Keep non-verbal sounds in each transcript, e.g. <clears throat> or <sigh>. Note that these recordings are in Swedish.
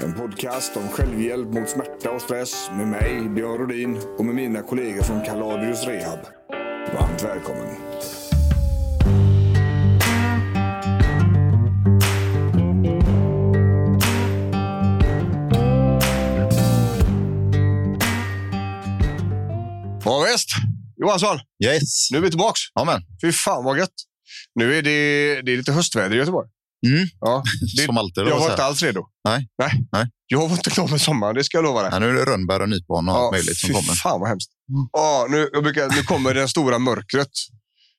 En podcast om självhjälp mot smärta och stress med mig, Björn Rodin och med mina kollegor från Kaladius Rehab. Varmt välkommen. Ja, visst. Johansson, Yes. nu är vi tillbaks. Amen. Fy fan vad gött. Nu är det, det är lite höstväder i Göteborg. Mm. Ja, <laughs> det, Som alltid. jag var inte alls redo. Nej. Nej. Nej. Jag var inte klar med sommaren, det ska jag lova dig. Ja, nu är det rönnbär och nypon och allt möjligt som kommer. fan vad hemskt. Mm. Ja, nu, jag brukar, nu kommer det stora mörkret.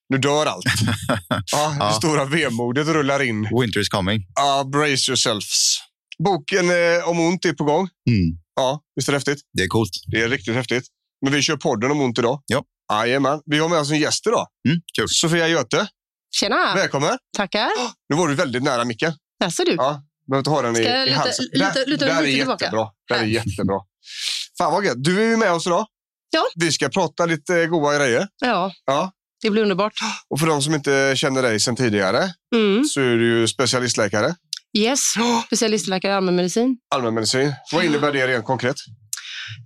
Nu dör allt. <laughs> Ja, det Ja. stora vemodet rullar in. Winter is coming. Ja, brace yourselves. Boken eh, om ont är på gång. Mm. Ja, visst är det häftigt? Det är coolt. Det är riktigt häftigt. Men vi kör podden om ont idag. Ja. Jajamän. Vi har med oss en gäst idag. Mm. Kul. Sofia Göte. Tjena! Välkommen. Tackar. <gasps> Nu var du väldigt nära micken. Jaså du? Ja, behöver inte ha den i, Ska jag i luta- halsen. luta- där, luta där är mycket tillbaka? jättebra. Där är jättebra. Fan vad gött. Du är ju med oss idag. Ja. Vi ska prata lite goda grejer. Ja, Ja. det blir underbart. <gasps> Och för de som inte känner dig sedan tidigare Mm. så är du ju specialistläkare. Yes, <gasps> specialistläkare i allmänmedicin. Allmänmedicin. Vad innebär det rent konkret?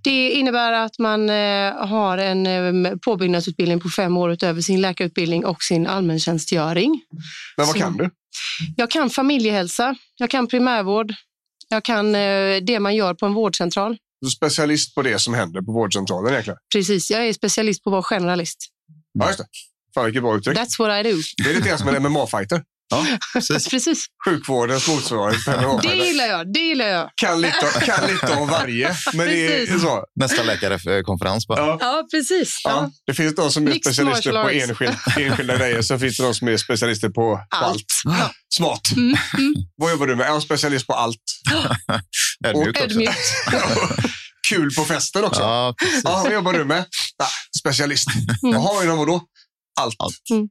Det innebär att man eh, har en eh, påbyggnadsutbildning på fem år utöver sin läkarutbildning och sin allmäntjänstgöring. Men vad Så- kan du? Jag kan familjehälsa, jag kan primärvård, jag kan eh, det man gör på en vårdcentral. Du är specialist på det som händer på vårdcentralen egentligen. Precis, jag är specialist på att vara generalist. Ja, just det. Fan vilket bra uttryck. That's what I do. Det är lite grann som en MMA-fighter. Ja, precis. <laughs> Precis, Sjukvårdens motsvarighet det gillar jag. Det gillar jag. Kan lite, kan lite om varje. Men det är Precis. så. Nästa läkarkonferens bara. Ja. Ja, precis. Ja, Ja. det finns de som är Mixed specialister på enskild, enskilda grejer. Sen finns det de som är specialister på allt. Allt. Ja. Smart. Mm, mm. Vad jobbar du med? Jag är specialist på allt. <laughs> Ödmjukt också. Ödmjukt. <laughs> Kul på festen också. Ja. Ja, vad jobbar du med? Ja, specialist. Mm. Jaha, inom vadå? Allt. Allt. Mm.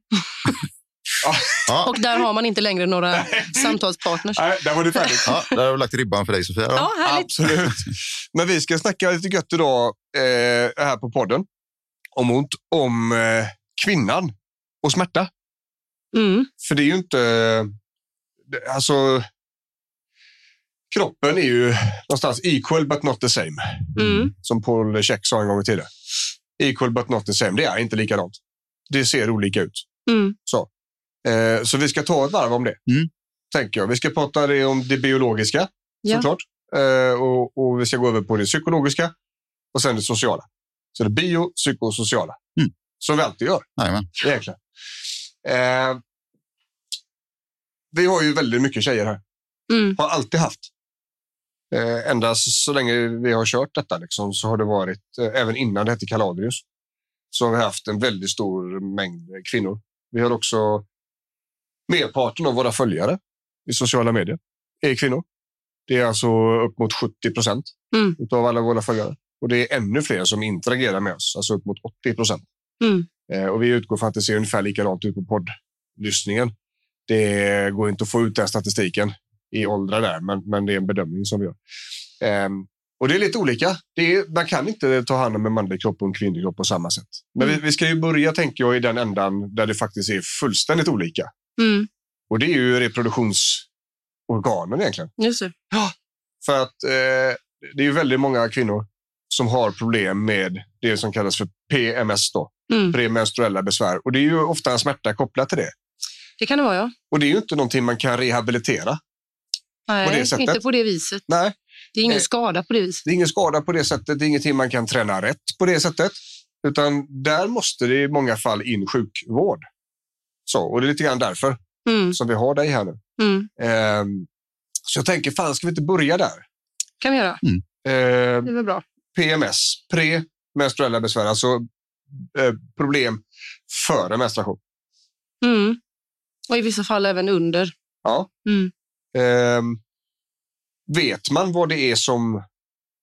Ja. Och där har man inte längre några samtalspartners. Nej, där var det färdigt. Ja, där har vi lagt ribban för dig Sofia. då. Ja, härligt. Absolut. Men vi ska snacka lite gött idag eh, här på podden om ont, om eh, kvinnan och smärta. Mm. För det är ju inte... Alltså... Kroppen är ju någonstans equal but not the same. Mm. Som Paul Check sa en gång i tiden. Equal but not the same. Det är inte likadant. Det ser olika ut. Mm. Eh, så vi ska ta ett varv om det. Mm. Tänker jag. Vi ska prata det om det biologiska Ja. såklart. Eh, och, och vi ska gå över på det psykologiska och sen det sociala. Så det bio, psykosociala. Mm. Som vi alltid gör Jajamän. egentligen. Eh, vi har ju väldigt mycket tjejer här. Mm. Har alltid haft. Eh, ända så, så länge vi har kört detta liksom, så har det varit, eh, även innan det hette Kaladrius, så har vi haft en väldigt stor mängd kvinnor. Vi har också merparten av våra följare i sociala medier är kvinnor. Det är alltså upp mot 70 procent Mm. av alla våra följare. Och det är ännu fler som interagerar med oss, alltså upp mot 80 procent. Mm. Eh, och vi utgår från att det ser ungefär likadant ut på poddlyssningen. Det går inte att få ut den statistiken i åldrar där, men, men det är en bedömning som vi gör. Ehm, och det är lite olika. Det är, man kan inte ta hand om en manlig kropp och en kvinnlig kropp på samma sätt. Men vi, vi ska ju börja, tänker jag, i den ändan där det faktiskt är fullständigt olika. Mm. Och det är ju reproduktionsorganen egentligen. Just det. För att eh, det är ju väldigt många kvinnor som har problem med det som kallas för PMS, då, Mm. premenstruella besvär. Och det är ju ofta en smärta kopplat till det. Det kan det vara, ja. Och det är ju inte någonting man kan rehabilitera. Nej, På det sättet? inte på det viset. Nej, Det är ingen Eh, skada på det viset. det är ingen skada på det sättet. Det är ingenting man kan träna rätt på det sättet. Utan där måste det i många fall in sjukvård. Så, och det är lite grann därför Mm. som vi har dig här nu. Mm. Ehm, så jag tänker, fan ska vi inte börja där? kan vi göra. Ehm, Det är bra. PMS, premenstruella besvär, alltså eh, problem före menstruation. Mm. Och i vissa fall även under. Ja. Mm. Ehm, vet man vad det är som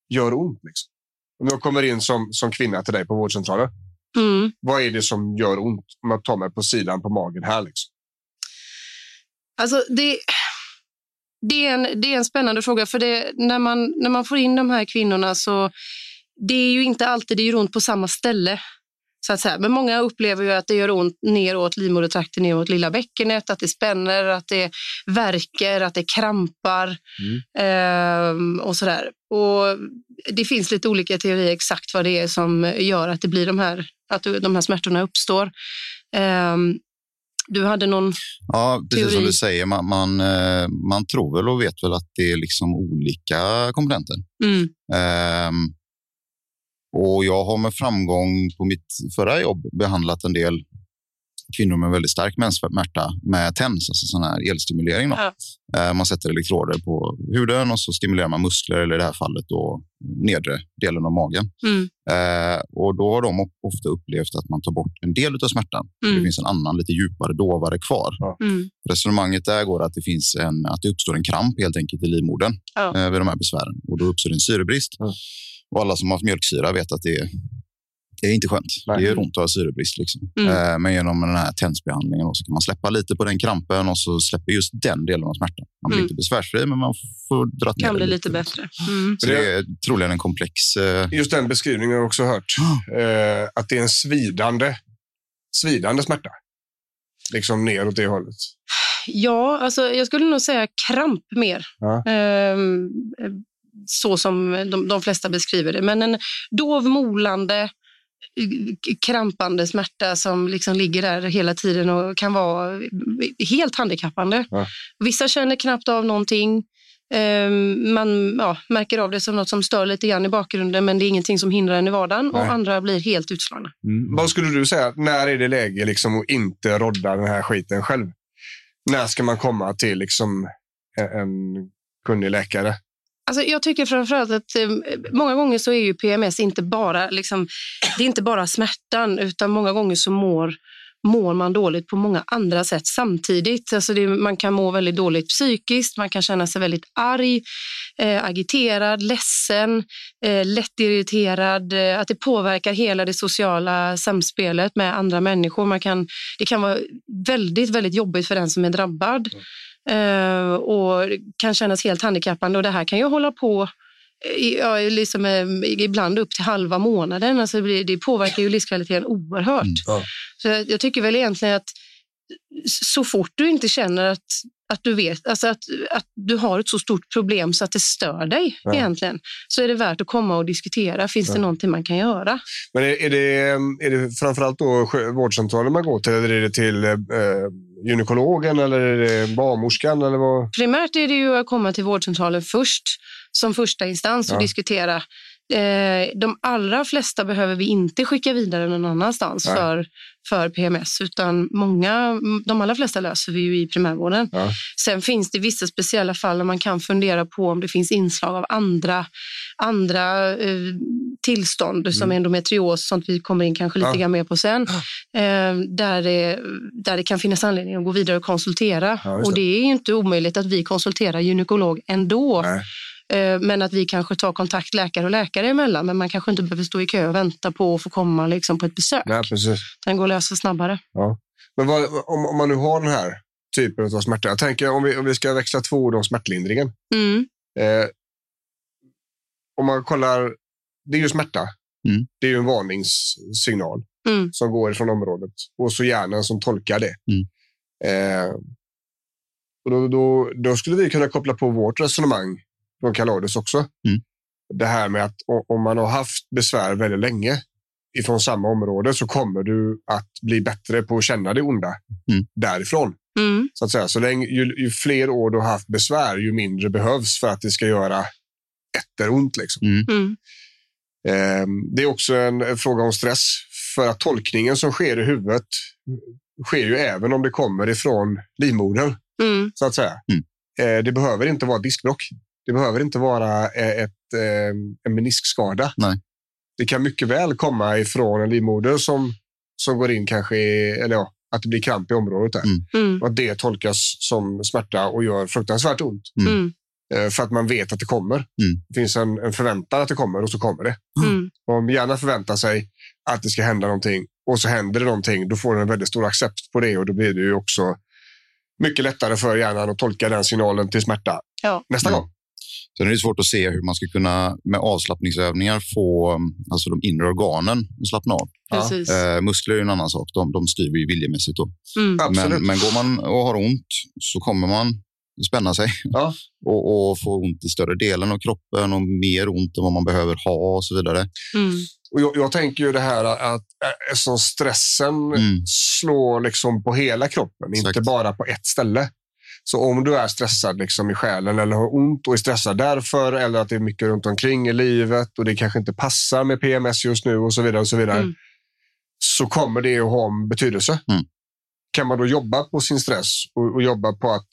gör ont? Liksom? Om jag kommer in som, som kvinna till dig på vårdcentralen, Mm. vad är det som gör ont om jag tar mig på sidan på magen här? Liksom? Alltså det, det, är en, det är en spännande fråga. För det, när, man, när man får in de här kvinnorna så det är ju inte alltid det gör ont på samma ställe. Så att säga. Men många upplever ju att det gör ont neråt livmodertrakten, neråt lilla bäckenet, att det spänner, att det värker, att det krampar ehm, och sådär. Och det finns lite olika teorier exakt vad det är som gör att det blir de här, att de här smärtorna uppstår. Ehm, du hade någon... Ja, precis som Teori. du säger. Man, man, eh, man tror väl och vet väl att det är liksom olika komponenter. Mm, Ehm, och jag har med framgång på mitt förra jobb behandlat en del kvinnor med väldigt stark menssmärta med TENS, alltså sån här elstimulering. Då. Ja. Eh, Man sätter elektroder på huden och så stimulerar man muskler, eller i det här fallet då nedre delen av magen. mm, Eh, och då har de ofta upplevt att man tar bort en del av smärtan. Mm. Det finns en annan lite djupare, dovare kvar. mm, Resonemanget där går att det, finns en, att det uppstår en kramp helt enkelt i livmodern Ja. eh, vid de här besvären. Och då uppstår en syrebrist. Mm. Och alla som har haft mjölksyra vet att det är, det är inte skönt. Nej. Det gör ont att ha syrebrist. Liksom. Mm. Eh, men genom den här tensbehandlingen så kan man släppa lite på den krampen och så släpper just den delen av smärtan. Man blir Mm. inte besvärsfri, men man får dra ner kan det bli lite bättre. Mm. Så det är troligen en komplex... Eh, Just den beskrivningen har jag också hört. Eh, att det är en svidande, svidande smärta. Liksom ner åt det hållet. Ja, alltså jag skulle nog säga kramp mer. Ja. Ehm, eh, så som de, de flesta beskriver det. Men en dov, molande, eh, krampande smärta som liksom ligger där hela tiden och kan vara helt handikappande. Ja. Vissa känner knappt av någonting. Ehm, man ja, märker av det som något som stör lite grann i bakgrunden men det är ingenting som hindrar en i vardagen och Nej. andra blir helt utslagna. Vad skulle du säga? När är det läge liksom att inte rodda den här skiten själv? När ska man komma till liksom en, en kunnig läkare? Alltså jag tycker framförallt att eh, många gånger så är ju PMS inte bara, liksom, det är inte bara smärtan utan många gånger så mår, mår man dåligt på många andra sätt samtidigt. Alltså det, man kan må väldigt dåligt psykiskt, man kan känna sig väldigt arg, eh, agiterad, ledsen, eh, lättirriterad. Eh, att det påverkar hela det sociala samspelet med andra människor. Man kan, det kan vara väldigt, väldigt jobbigt för den som är drabbad. Mm. Eh, och kan kännas helt handikappande. Och det här kan ju hålla på i- ja, liksom, eh, ibland upp till halva månaden. Alltså det, det påverkar ju livskvaliteten oerhört. Mm. Ja. Så jag, jag tycker väl egentligen att så fort du inte känner att, att du vet, alltså att, att du har ett så stort problem så att det stör dig Ja. egentligen, så är det värt att komma och diskutera. Finns det Ja. någonting man kan göra? Men är, är, det, är det framförallt då vårdcentralen man går till eller är det till eh, gynekologen eller är det barnmorskan? Eller vad? Primärt är det ju att komma till vårdcentralen först som första instans och Ja. diskutera. Eh, de allra flesta behöver vi inte skicka vidare någon annanstans Nej. för, för PMS, utan många, de allra flesta löser vi ju i primärvården. Ja. Sen finns det vissa speciella fall där man kan fundera på om det finns inslag av andra, andra eh, tillstånd som endometrios, sånt vi kommer in kanske lite Mm. Ja. grann mer på sen, eh, där, det, där det kan finnas anledning att gå vidare och konsultera. Ja, just och det. det är inte omöjligt att vi konsulterar gynekolog ändå. Nej. Eh, Men att vi kanske tar kontakt läkare och läkare emellan. Men man kanske inte behöver stå i kö och vänta på att få komma liksom på ett besök. Nej, precis. Den går att lösa snabbare. Men vad, om, om man nu har den här typen av smärta. Jag tänker om vi, om vi ska växla två ord om smärtlindringen. Mm. Eh, om man kollar, det är ju smärta. Mm. Det är ju en varningssignal Mm. som går ifrån området och så hjärnan som tolkar det. Mm. Eh, och då, då, då skulle vi kunna koppla på vårt resonemang från Kaladius också. Mm. det här med att om man har haft besvär väldigt länge ifrån samma område så kommer du att bli bättre på att känna det onda Mm. därifrån. Mm. Så att säga. Så länge, ju, ju fler år du har haft besvär, ju mindre behövs för att det ska göra etteront. Liksom. Mm. Mm. Ehm, det är också en, en fråga om stress. För att tolkningen som sker i huvudet sker ju även om det kommer ifrån livmodern. Mm. så att säga. Mm. Eh, det behöver inte vara diskbråck. Det behöver inte vara eh, ett, eh, en meniskskada. Nej. Det kan mycket väl komma ifrån en livmoder som, som går in kanske eller ja, att det blir kramp i området där. Mm. Mm. Och att det tolkas som smärta och gör fruktansvärt ont. Mm. Mm. Eh, för att man vet att det kommer. Det finns en, en förväntan att det kommer och så kommer det. Mm. Om hjärnan förväntar sig att det ska hända någonting och så händer det någonting, då får den en väldigt stor accept på det och då blir det ju också mycket lättare för hjärnan att tolka den signalen till smärta Ja. nästa Mm. gång. Sen är det svårt att se hur man ska kunna med avslappningsövningar få um, alltså de inre organen att slappna av. Eh, muskler är en annan sak. De, de styr vi ju viljemässigt. Då. Mm. Men, men går man och har ont så kommer man spänna sig Ja. <laughs> och, och få ont i större delen av kroppen och mer ont än vad man behöver ha och så vidare. Mm. Och jag, jag tänker ju det här att äh, som stressen Mm. slår liksom på hela kroppen, Exakt. inte bara på ett ställe. Så om du är stressad liksom i själen eller har ont och är stressad därför eller att det är mycket runt omkring i livet och det kanske inte passar med PMS just nu och så vidare och så vidare. Mm. Så kommer det att ha en betydelse. Mm. Kan man då jobba på sin stress och, och jobba på att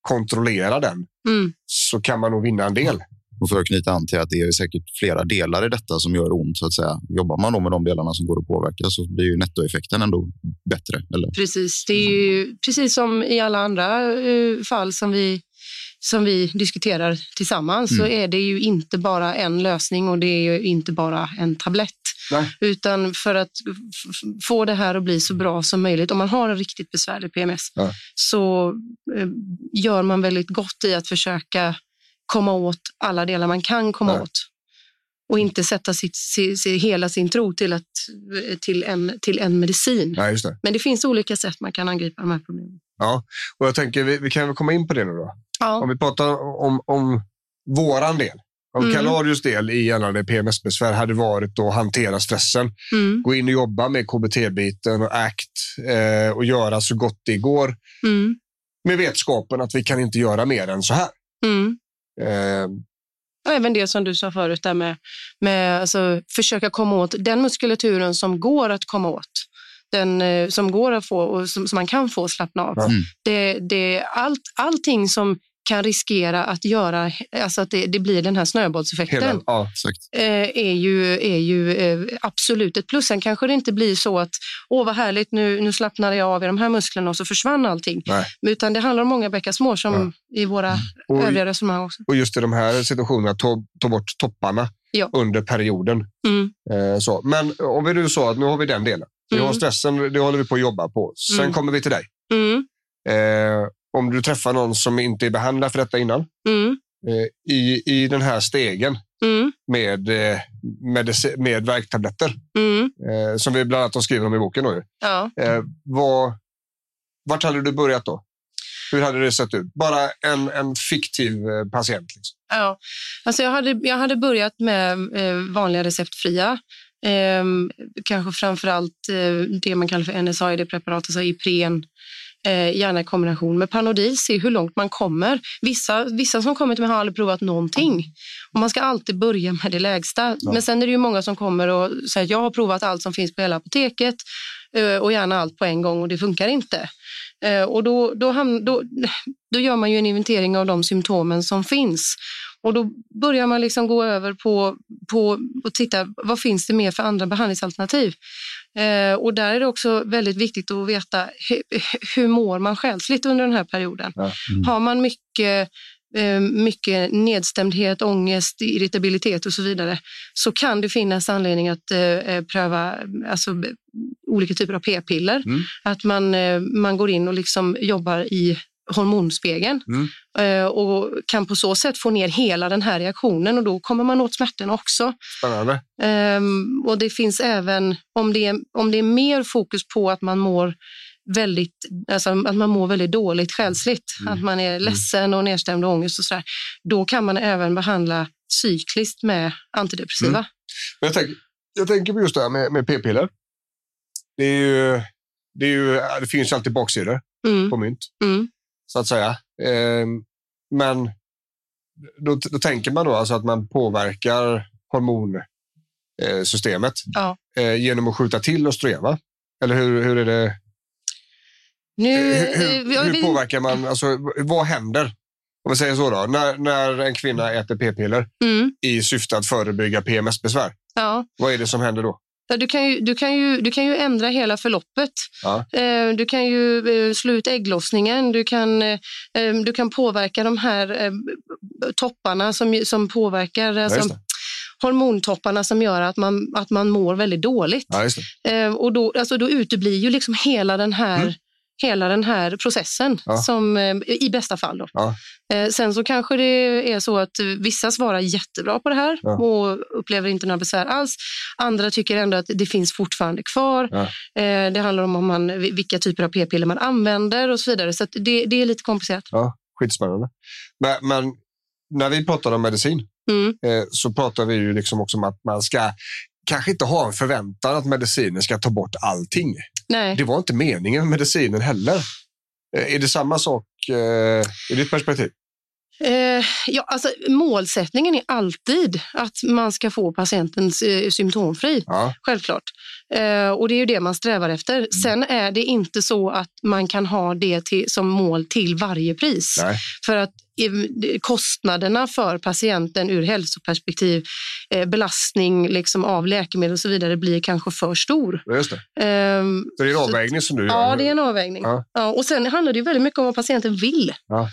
kontrollera den Mm. så kan man nog vinna en del. Och för att knyta an till att det är säkert flera delar i detta som gör ont. så att säga. Jobbar man då med de delarna som går att påverka så blir ju nettoeffekten ändå bättre. Eller? Precis. Det är ju precis som i alla andra eh, fall som vi, som vi diskuterar tillsammans så Mm. är det ju inte bara en lösning och det är ju inte bara en tablett. Nej. Utan för att få det här att bli så bra som möjligt, om man har en riktigt besvärlig PMS, Ja. så eh, gör man väldigt gott i att försöka komma åt alla delar man kan komma Ja. åt. Och inte sätta sitt, si, si, hela sin tro till, att, till, en, till en medicin. Nej, det. Men det finns olika sätt man kan angripa de här problemen. Ja, och jag tänker vi, vi kan väl komma in på det nu då. Om Ja. vi pratar om, om våran del. Om Mm. Kalarius del i gällande PMS-besvär hade varit att hantera stressen, Mm, gå in och jobba med KBT-biten och ACT eh, och göra så gott det går mm, med vetskapen att vi kan inte göra mer än så här. mm. Eh, Och även det som du sa förut, där med, med alltså, försöka komma åt den muskulaturen som går att komma åt. Den eh, som går att få och som, som man kan få slappna av. Mm. Det, det, allt, allting som kan riskera att göra alltså att det, det blir den här snöbollseffekten. hela, ja, eh, är ju, är ju eh, absolut ett plus. Sen kanske det inte blir så att åh vad härligt, nu, nu slappnade jag av i de här musklerna och så försvann allting. Nej. Utan det handlar om många bäckar små som i våra Och- övriga resonemang också. och just i de här situationerna, ta, ta bort topparna Ja. under perioden. Mm. Eh, så. Men om vi nu sa att nu har vi den delen. Vi Mm. har stressen, det håller vi på att jobba på. Sen Mm. kommer vi till dig. Mm. Eh, om du träffar någon som inte är behandlad för detta innan, Mm. eh, i, i den här stegen Mm. med, eh, medici- med värktabletter, Mm. eh, som vi bland annat har skrivit om i boken. Då. Ja. eh, vad, vart hade du börjat då? Hur hade det sett ut? Bara en, en fiktiv eh, patient. Liksom. Ja, alltså jag hade, jag hade börjat med eh, vanliga receptfria. Eh, kanske framför allt eh, det man kallar för NSAID-preparat, alltså Ipren, eh, gärna i kombination med Panodil, se hur långt man kommer. Vissa, vissa som kommer till mig har aldrig provat någonting. Och man ska alltid börja med det lägsta. Men sen är det ju många som kommer och säger att jag har provat allt som finns på hela apoteket eh, och gärna allt på en gång och det funkar inte. Eh, och då, då, hamn, då, då gör man ju en inventering av de symptomen som finns. Och då börjar man liksom gå över på, på och titta vad finns det mer för andra behandlingsalternativ. Eh, och där är det också väldigt viktigt att veta hur, hur mår man själsligt under den här perioden. Ja. Mm. Har man mycket eh, mycket nedstämdhet, ångest, irritabilitet och så vidare så kan det finnas anledning att eh, pröva alltså, olika typer av p-piller. Mm. Att man, eh, man går in och liksom jobbar i hormonspegeln Mm. eh, och kan på så sätt få ner hela den här reaktionen och då kommer man åt smärtorna också. Spännande. Ehm, och det finns även, om det, är, om det är mer fokus på att man mår väldigt, alltså att man mår väldigt dåligt själsligt, att man är ledsen och nedstämd och ångest och sådär, då kan man även behandla cykliskt med antidepressiva. Mm. Jag, tänker, jag tänker på just det här med, med p-piller. Det, är ju, det, är ju, det finns ju alltid baksidor Mm. på mynt, Mm. Så att säga. Eh, men då, då tänker man då alltså att man påverkar hormonsystemet Ja. eh, genom att skjuta till östrogen, va? Eller hur, hur är det? Nu, hur, eh, hur, hur vi- påverkar man, alltså vad händer? Om vi säger så då, när, när en kvinna äter p-piller Mm. i syfte att förebygga PMS-besvär, Ja. vad är det som händer då? Du kan, ju, du, kan ju, du kan ju ändra hela förloppet. Ja. Eh, Du kan ju eh, slå ut ägglossningen. Du kan, eh, du kan påverka de här topparna som, som påverkar Ja, alltså, hormontopparna som gör att man, att man mår väldigt dåligt. Ja, och då, alltså, då uteblir ju liksom hela den här, hela den här processen. Ja. som, eh, i bästa fall. Då. Ja. Eh, sen så kanske det är så att vissa svarar jättebra på det här Ja. och upplever inte några besvär alls. Andra tycker ändå att det finns fortfarande kvar. Eh, det handlar om, om man, vilka typer av p-piller man använder och så vidare. Så det, det är lite komplicerat. Ja, skitspännande. Men, men när vi pratar om medicin Mm. så pratar vi ju liksom också om att man ska kanske inte ha en förväntan att medicinen ska ta bort allting. Nej. Det var inte meningen med medicinen heller. Eh, är det samma sak eh, i ditt perspektiv? Eh, ja, alltså, målsättningen är alltid att man ska få patienten eh, symptomfri. Ja, Självklart. Eh, och det är ju det man strävar efter. Mm. Sen är det inte så att man kan ha det till, som mål till varje pris. nej. För att kostnaderna för patienten ur hälsoperspektiv, eh, belastning liksom av läkemedel och så vidare blir kanske för stor. Just det. Ehm, Så det är en Så- avvägning som du gör? Ja, det är en avvägning. Ja. Ja. och sen handlar det ju väldigt mycket om vad patienten vill. Ja.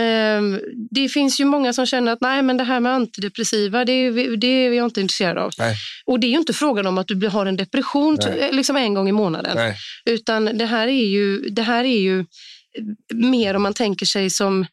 Ehm, det finns ju många som känner att nej, men det här med antidepressiva, det, är- det är jag inte intresserad av. Nej. Och det är ju inte frågan om att du har en depression t- liksom en gång i månaden. Nej. Utan det här är ju, det här är ju mer om man tänker sig som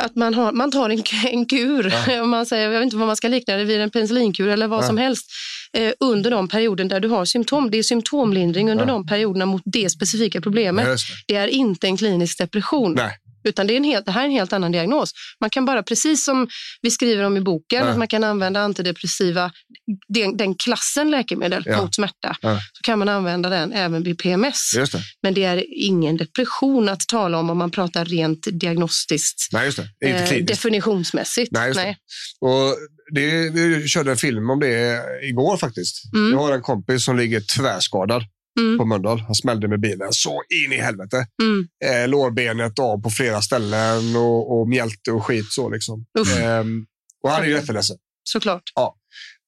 att man, har, man tar en, en kur, Ja. <laughs> man säger, jag vet inte vad man ska likna det vid, en penicillinkur eller vad Ja. som helst, eh, under de perioden där du har symptom. Det är symptomlindring under Ja. de perioderna mot det specifika problemet. Det. Det är inte en klinisk depression. Nej. Utan det, är en helt, det här är en helt annan diagnos. Man kan bara, precis som vi skriver om i boken, Ja. att man kan använda antidepressiva, den, den klassen läkemedel Ja. mot smärta, Ja. så kan man använda den även vid PMS. Det. Men det är ingen depression att tala om om man pratar rent diagnostiskt, Nej, eh, definitionsmässigt. Nej, det. Och det, vi körde en film om det igår faktiskt. Mm. Jag har en kompis som ligger tvärskadad Mm. på Mölndal. Han smällde med bilen så in i helvete. Mm. Eh, lårbenet av på flera ställen och, och mjälte och skit. så liksom. Ehm, och han är ju jätteledsen. Såklart.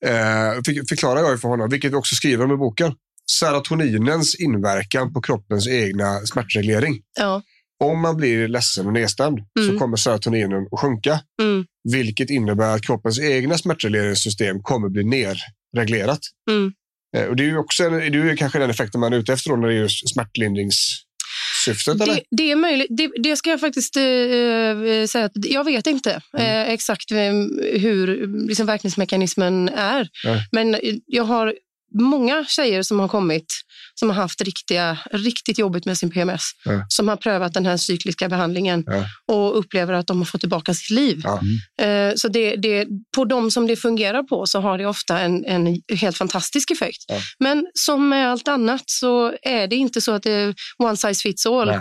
Eh, fick, förklarar jag för honom, vilket vi också skriver om i boken. Serotoninens inverkan på kroppens egna smärtreglering. Ja. Om man blir ledsen och nedstämd så Mm. kommer serotoninen att sjunka. Mm. Vilket innebär att kroppens egna smärtregleringssystem kommer bli nerreglerat. Mm. Eh, Och det är ju också det är ju kanske den effekten man är ute efter då, när det är just smärtlindringssyftet. Eller? Det, det är möjligt. Det, det ska jag faktiskt eh, eh, säga att jag vet inte Mm. eh, exakt vem, hur liksom, verkningsmekanismen är. Nej. Men eh, jag har många tjejer som har kommit som har haft riktiga, riktigt jobbigt med sin PMS. Ja. Som har prövat den här cykliska behandlingen Ja. och upplever att de har fått tillbaka sitt liv. Ja. Eh, Så det, det, på de som det fungerar på så har det ofta en, en helt fantastisk effekt. Ja. Men som med allt annat så är det inte så att det är one size fits all. Nej.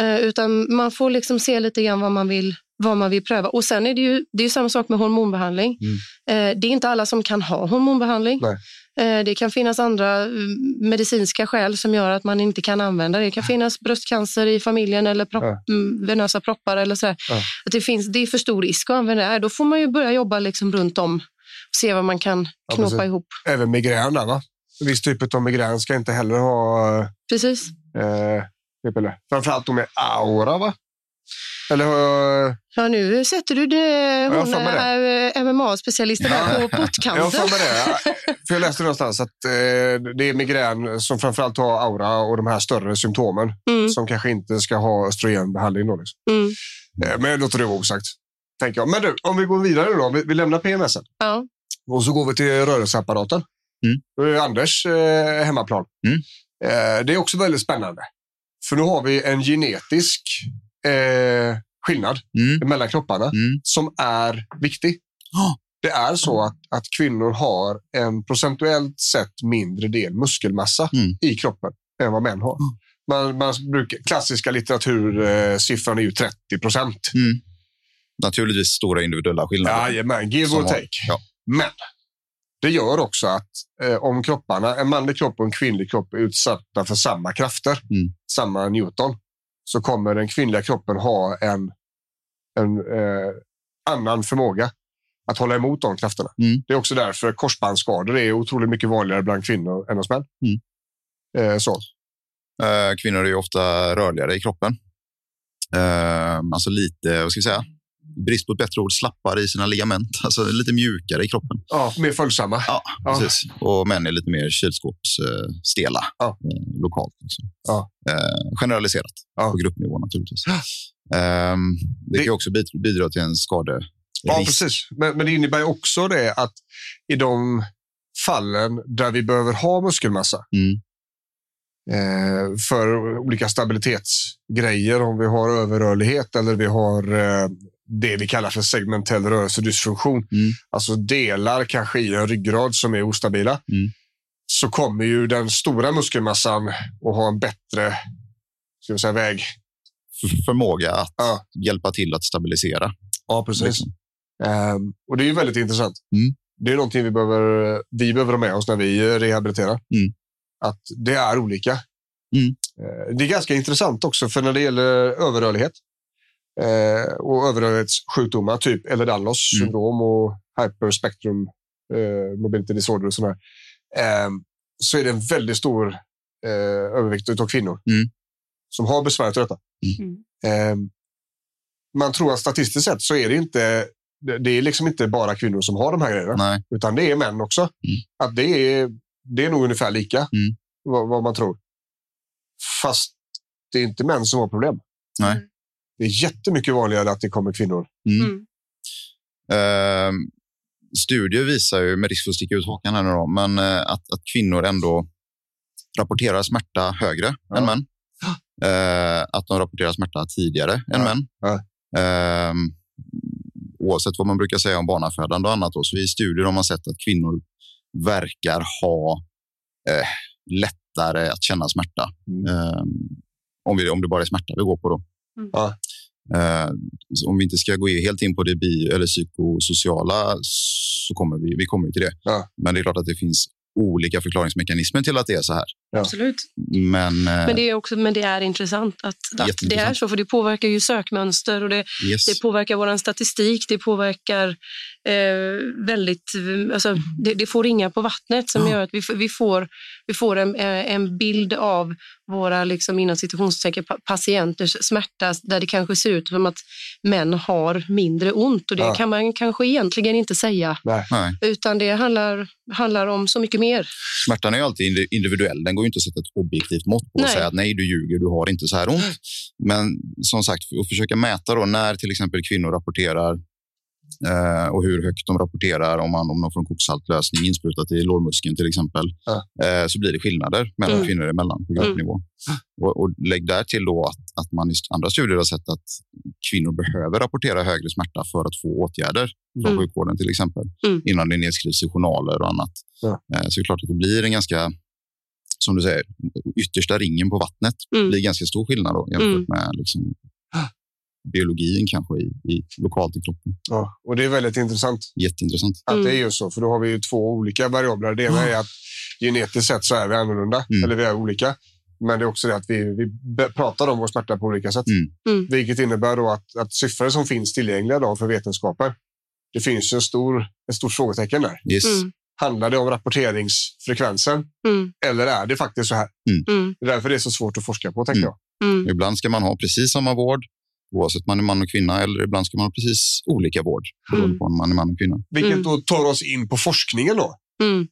Eh, Utan man får liksom se lite grann vad man vill, vad man vill pröva. Och sen är det ju, det är ju samma sak med hormonbehandling. Eh, Det är inte alla som kan ha hormonbehandling. Nej. Eh, Det kan finnas andra mm, medicinska skäl som gör att man inte kan använda det. Det kan finnas bröstcancer i familjen eller propp, Ja. mm, venösa proppar. Eller så. Ja. Att det, finns, det är för stor risk att använda det här. Då får man ju börja jobba liksom runt om och se vad man kan Ja, knåpa precis. ihop. Även migrän va? En viss typ av migrän ska inte heller ha Precis. eh, p-piller. Framförallt de med aura, va? Eller eh, Ja, nu sätter du det, jag hon eh, MMA-specialisten här på jag har pottkanten. för mig det. För jag läste någonstans att eh, det är migrän som framförallt har aura och de här större symptomen Mm, som kanske inte ska ha östrogenbehandling. Då, liksom. mm. men jag låter det vara osagt. Tänker jag. Men du, om vi går vidare då. Vi, vi lämnar PMS Ja. och så går vi till rörelseapparaten. Mm. Då är Anders eh, hemmaplan. Mm. Eh, det är också väldigt spännande. För nu har vi en genetisk eh, skillnad Mm. mellan kropparna Mm. som är viktig. Ja. det är så att, att kvinnor har en procentuellt sett mindre del muskelmassa Mm. i kroppen än vad män har. Man, man brukar, klassiska litteratursiffran är ju 30 procent. Mm. Naturligtvis stora individuella skillnader. Jajamän, give or har- take. ja. Men det gör också att eh, om kropparna, en manlig kropp och en kvinnlig kropp är utsatta för samma krafter, Mm. samma Newton, så kommer den kvinnliga kroppen ha en, en eh, annan förmåga att hålla emot de krafterna. Mm. Det är också därför korsbandsskador är otroligt mycket vanligare bland kvinnor än hos män. Mm. Eh, så. Eh, kvinnor är ju ofta rörligare i kroppen. Eh, alltså lite, vad ska vi säga, brist på ett bättre ord, slappare i sina ligament. <laughs> Alltså lite mjukare i kroppen. Ja, mer följsamma. Ja, Ja. precis. Och män är lite mer kylskåpsstela eh, stela, Ja. eh, lokalt. Liksom. Ja. Eh, generaliserat Ja. på gruppnivå naturligtvis. Ehm, det, Det- kan också bid- bidra till en skade. Ja, precis. Men, men det innebär också det att i de fallen där vi behöver ha muskelmassa Mm. eh, för olika stabilitetsgrejer, om vi har överrörlighet eller vi har eh, det vi kallar för segmentell rörelsedysfunktion, Mm. alltså delar kanske i en ryggrad som är ostabila, Mm. så kommer ju den stora muskelmassan att ha en bättre ska vi säga, väg. Förmåga att Ja. hjälpa till att stabilisera. Ja, Liksom. Ehm, och det är ju väldigt intressant. Mm. Det är någonting vi behöver, vi behöver ha med oss när vi rehabiliterar. Mm. Att det är olika. Mm. Eh, Det är ganska intressant också, för när det gäller överrörlighet eh, och överrörlighetssjukdomar, typ Ehlers-Danlos Mm. syndrom och hyperspectrum eh, mobility disorder och sådär, eh, så är det en väldigt stor eh, övervikt av kvinnor Mm. som har besväret av detta. Mm. Eh, man tror att statistiskt sett så är det inte det är liksom inte bara kvinnor som har de här grejerna, Nej. utan det är män också. Att det är, det är nog ungefär lika Mm. vad, vad man tror. Fast det är inte män som har problem. Nej. Det är jättemycket vanligare att det kommer kvinnor. Mm. Mm. Ehm, studier visar ju, med risk för att sticka ut hakan här nu då, men eh, att, att kvinnor ändå rapporterar smärta högre Ja. än män. Eh, att de rapporterar smärta tidigare än Ja. män. Ja. Ehm, oavsett vad man brukar säga om barnafödande och annat. Då, så I studier har man sett att kvinnor verkar ha eh, lättare att känna smärta. Mm. Ehm, om, vi, om det bara är smärta vi går på. Då. Mm. Ja. Eh, om vi inte ska gå helt in på det bi eller psykosociala så kommer vi, vi kommer till det. Ja. Men det är klart att det finns olika förklaringsmekanismer till att det är så här. Ja. Absolut. Men, eh, Men det, är också, men det är intressant att, att det är så, för det påverkar ju sökmönster och det, yes. det påverkar vår statistik, det påverkar eh, väldigt, alltså, det, det får ringa på vattnet som Ja. gör att vi, får- vi får, vi får en, eh, en bild av våra liksom, inom citationstecken pa- patienters smärta där det kanske ser ut som att män har mindre ont och det Ja. kan man kanske egentligen inte säga Nej. Utan det handlar, handlar om så mycket mer. Smärtan är alltid indi- individuell. Den går ju inte att sätta ett objektivt mått på och Nej. säga att nej, du ljuger, du har inte så här ont. Men som sagt, att försöka mäta då när till exempel kvinnor rapporterar eh, och hur högt de rapporterar om, man, om de får en koksaltlösning insprutat i lårmuskeln till exempel, Ja. eh, så blir det skillnader mellan Mm. kvinnor emellan på gruppnivå. Och, och lägg där till då att, att man i andra studier har sett att kvinnor behöver rapportera högre smärta för att få åtgärder från Mm. sjukvården till exempel, Mm. innan det nedskrivs i journaler och annat. Ja. Eh, Så det är klart att det blir en ganska, som du säger, yttersta ringen på vattnet Mm. blir ganska stor skillnad då, jämfört Mm. med liksom, biologin kanske i, i, lokalt i kroppen. Ja, och det är väldigt intressant Jätteintressant. att Mm. det är ju så, för då har vi ju två olika variabler. Det ena är att genetiskt sett så är vi annorlunda, Mm. eller vi är olika. Men det är också det att vi, vi pratar om vår smärta på olika sätt. Mm. Mm. Vilket innebär då att, att siffror som finns tillgängliga då för vetenskapen, det finns ju en stor, ett stort frågetecken där. Yes. Mm. Handlar det om rapporteringsfrekvensen Mm. eller är det faktiskt så här? Mm. Det är därför det är så svårt att forska på, tänker Mm. jag. Mm. Ibland ska man ha precis samma vård, oavsett om man är man och kvinna, eller ibland ska man ha precis olika vård, beroende Mm. på om man är man och kvinna. Vilket Mm. då tar oss in på forskningen då. Mm.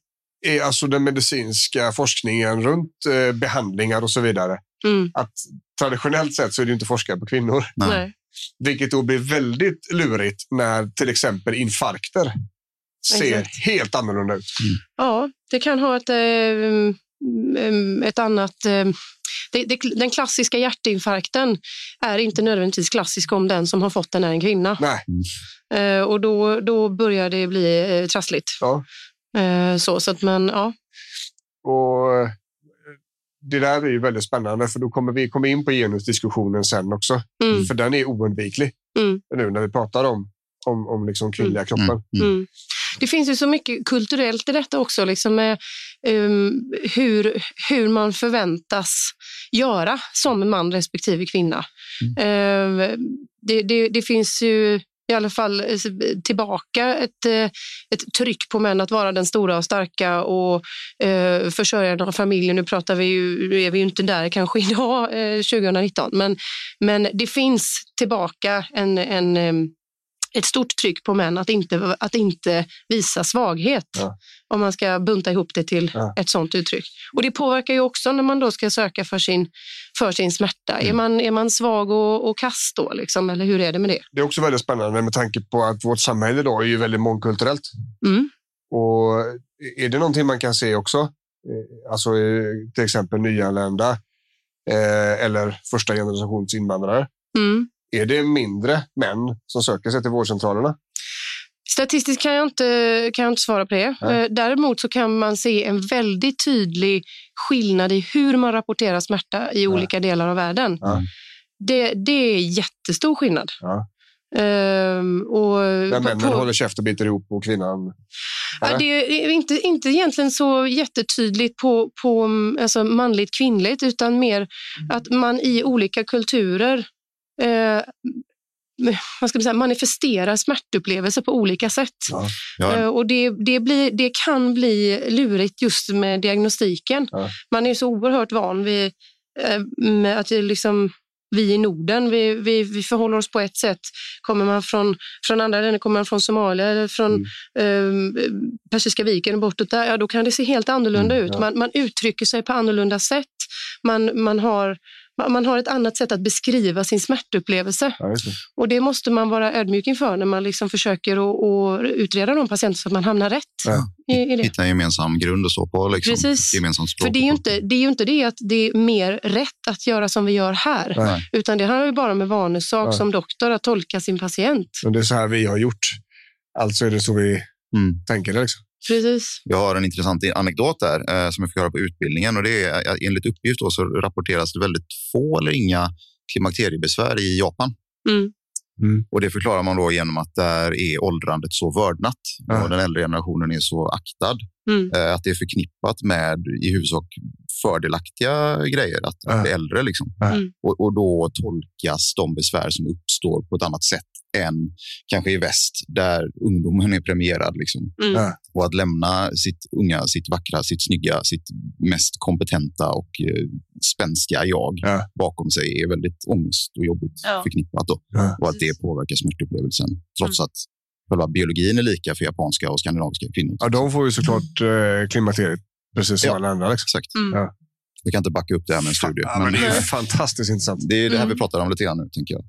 Är alltså den medicinska forskningen runt eh, behandlingar och så vidare. Mm. Att traditionellt sett så är det inte forskare på kvinnor. Nej. Nej. Vilket då blir väldigt lurigt när till exempel infarkter ser Exakt. helt annorlunda ut. Ja, det kan ha ett, eh, mm, ett annat... eh, det, det, den klassiska hjärtinfarkten är inte nödvändigtvis klassisk om den som har fått den är en kvinna. Nej. Eh, och då, då börjar det bli trassligt. Ja. Så, så att man, ja. Och det där är ju väldigt spännande för då kommer vi komma in på genusdiskussionen sen också. Mm. För den är oundviklig Mm. nu när vi pratar om, om, om liksom kvinnliga kroppen. Mm. Det finns ju så mycket kulturellt i detta också, liksom med, ehm, hur, hur man förväntas göra som man respektive kvinna. Eh, det, det, det finns ju i alla fall eh, tillbaka ett, eh, ett tryck på män att vara den stora och starka och eh, försörjaren av familjen. Nu pratar vi ju, nu är vi ju inte där kanske idag, eh, 2019, men, men det finns tillbaka en, en, em, ett stort tryck på män att inte, att inte visa svaghet. Ja. Om man ska bunta ihop det till Ja. ett sånt uttryck. Och det påverkar ju också när man då ska söka för sin, för sin smärta. Är, man, är man svag och, och kass då? Liksom, eller hur är det med det? Det är också väldigt spännande med tanke på att vårt samhälle idag är ju väldigt mångkulturellt. Mm. Och är det någonting man kan se också? Eh, Alltså eh, till exempel nyanlända eh, eller första generations invandrare. Mm. Är det mindre män som söker sig till vårdcentralerna? Statistiskt kan jag inte, kan jag inte svara på det. Nej. Eh, Däremot så kan man se en väldigt tydlig skillnad i hur man rapporterar smärta i olika delar av världen. Det, det är jättestor skillnad. Ja. Ehm, och Där på- männen på- håller käft och biter ihop och kvinnan... Ja, det är inte, inte egentligen så jättetydligt på, på mm, alltså manligt kvinnligt utan mer att man i olika kulturer eh, vad ska man säga, manifesterar smärtupplevelser på olika sätt. Ja. Eh, och det, det, blir, det kan bli lurigt just med diagnostiken. Ja. Man är så oerhört van vid eh, med att liksom, vi i Norden, vi, vi, vi förhåller oss på ett sätt. Kommer man från, från andra länder, kommer man från Somalia eller från Mm. eh, Persiska viken och bortåt där, ja, då kan det se helt annorlunda Mm, ut. ja. Man, man uttrycker sig på annorlunda sätt. Man, man, har, man har ett annat sätt att beskriva sin smärtupplevelse. Ja, det. Och det måste man vara ödmjuk inför när man liksom försöker att, utreda de patienterna så att man hamnar rätt Ja. i, i det. Hitta en gemensam grund och så på. Liksom. Precis. Gemensamt språk. För det är, ju inte, det är ju inte det att det är mer rätt att göra som vi gör här. Nej. Utan det handlar ju bara om en vanesak Ja. som doktor att tolka sin patient. Men det är så här vi har gjort. Alltså är det så vi Mm. tänker det. Liksom. Precis. Jag har en intressant anekdot där eh, som jag fick höra på utbildningen. Och det är, eh, enligt uppgift då, så rapporteras det väldigt få eller inga klimakteriebesvär i Japan. Mm. Och Det förklarar man då genom att där är åldrandet så vördnat Ja. och den äldre generationen är så aktad. Mm. eh, Att det är förknippat med i huvudsak fördelaktiga grejer att, att bli äldre. Liksom. Ja. Mm. Och, och då tolkas de besvär som uppstår på ett annat sätt än kanske i väst där ungdomen är premierad. Liksom. Mm. Och att lämna sitt unga, sitt vackra, sitt snygga, sitt mest kompetenta och eh, spänstiga jag Ja. bakom sig är väldigt ångest och jobbigt Ja. förknippat. Då. Ja. Och att det påverkar smärtupplevelsen trots att själva biologin är lika för japanska och skandinaviska kvinnor. Ja, de får ju såklart eh, klimakteriet precis som Ja. alla andra. Liksom. Exakt. Mm. Ja. Jag kan inte backa upp det här med en studie. Ja, men men det är fantastiskt intressant. det är det här Mm. vi pratar om lite grann nu, tänker jag.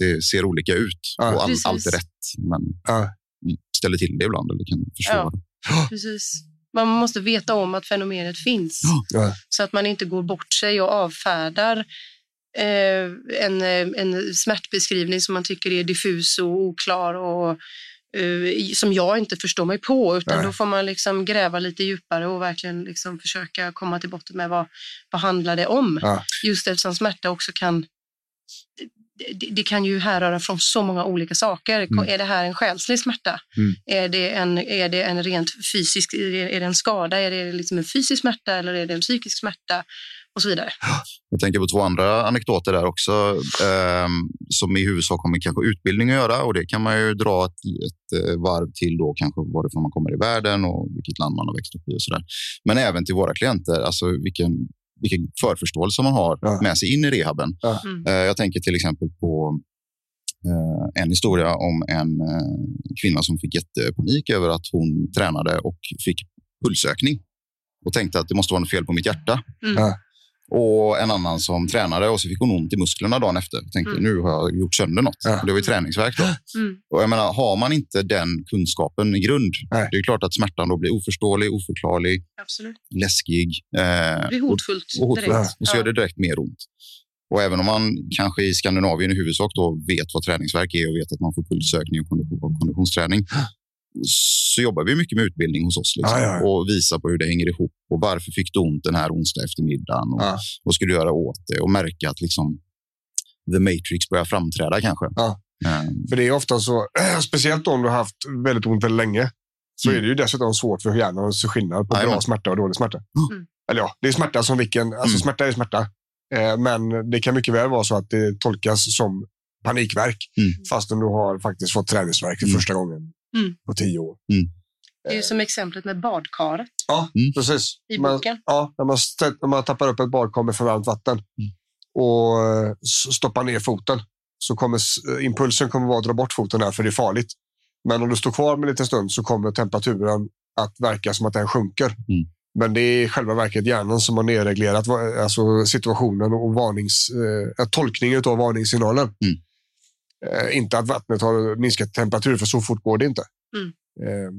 Det ser olika ut Ja. och all, allt är rätt, men Ja. ställer till det ibland eller kan försvåra. Ja. Precis. Man måste veta om att fenomenet finns. Ja. Så att man inte går bort sig och avfärdar eh, en, eh, en smärtbeskrivning som man tycker är diffus och oklar och eh, som jag inte förstår mig på. Utan Nej. då får man liksom gräva lite djupare och verkligen liksom försöka komma till botten med vad, vad handlar det om. Ja. Just eftersom smärta också kan det, det kan ju härröra från så många olika saker. Mm. Är det här en själslig smärta? Mm. Är, det en, är det en rent fysisk, är det, en skada? Är det liksom en fysisk smärta eller är det en psykisk smärta? Och så vidare. Jag tänker på två andra anekdoter där också ehm, som i huvudsak har med kanske utbildning att göra och det kan man ju dra ett, ett eh, varv till då kanske varifrån man kommer i världen och vilket land man har växt upp i och sådär. Men även till våra klienter, alltså vilken, vilken förförståelse man har Ja. med sig in i rehaben. Ja. Mm. Eh, jag tänker till exempel på eh, en historia om en eh, kvinna som fick jättepanik över att hon tränade och fick pulsökning och tänkte att det måste vara något fel på mitt hjärta. Mm. Och en annan som tränade och så fick hon ont i musklerna dagen efter. Jag tänkte Mm. nu har jag gjort sönder något. Ja. Det var ju träningsvärk då. <gasps> Mm. Och jag menar, har man inte den kunskapen i grund, Nej. det är klart att smärtan då blir oförståelig, oförklarlig, Absolut. läskig. Eh, Det blir hotfullt och, och, hotfullt. direkt. och så gör det direkt mer ont. Och även om man kanske i Skandinavien i huvudsak då vet vad träningsverk är och vet att man får pulsökning och kondition- och konditionsträning så jobbar vi mycket med utbildning hos oss liksom, Ja, ja, ja. och visar på hur det hänger ihop och varför fick du ont den här onsdag eftermiddagen och Ja. vad ska du göra åt det och märka att liksom the matrix börjar framträda kanske. Ja. Eh, För det är ofta så, <clears throat> speciellt om du har haft väldigt ont väldigt länge, så Mm. är det ju dessutom svårt för hjärnan att se skillnad på Jajamän. bra smärta och dålig smärta. Mm. Eller ja, det är smärta som vilken, alltså Mm. smärta är smärta. Eh, men det kan mycket väl vara så att det tolkas som panikverk, Mm. fastän du har faktiskt fått träningsverk för Mm. första gången Mm. på tio år. Det är ju som exemplet med badkaret Ja, Mm. precis. i Man- boken. Ja, när man, när man tappar upp ett badkar med för varmt vatten Mm. och eh, stoppar ner foten så kommer s- impulsen kommer vara att dra bort foten där för det är farligt. Men om du står kvar med en liten stund så kommer temperaturen att verka som att den sjunker. Mm. Men det är i själva verket hjärnan som har nedreglerat alltså situationen och varnings, eh, tolkningen av varningssignalen. Mm. Eh, inte att vattnet har minskat temperatur, för så fort går det inte. Mm. Eh,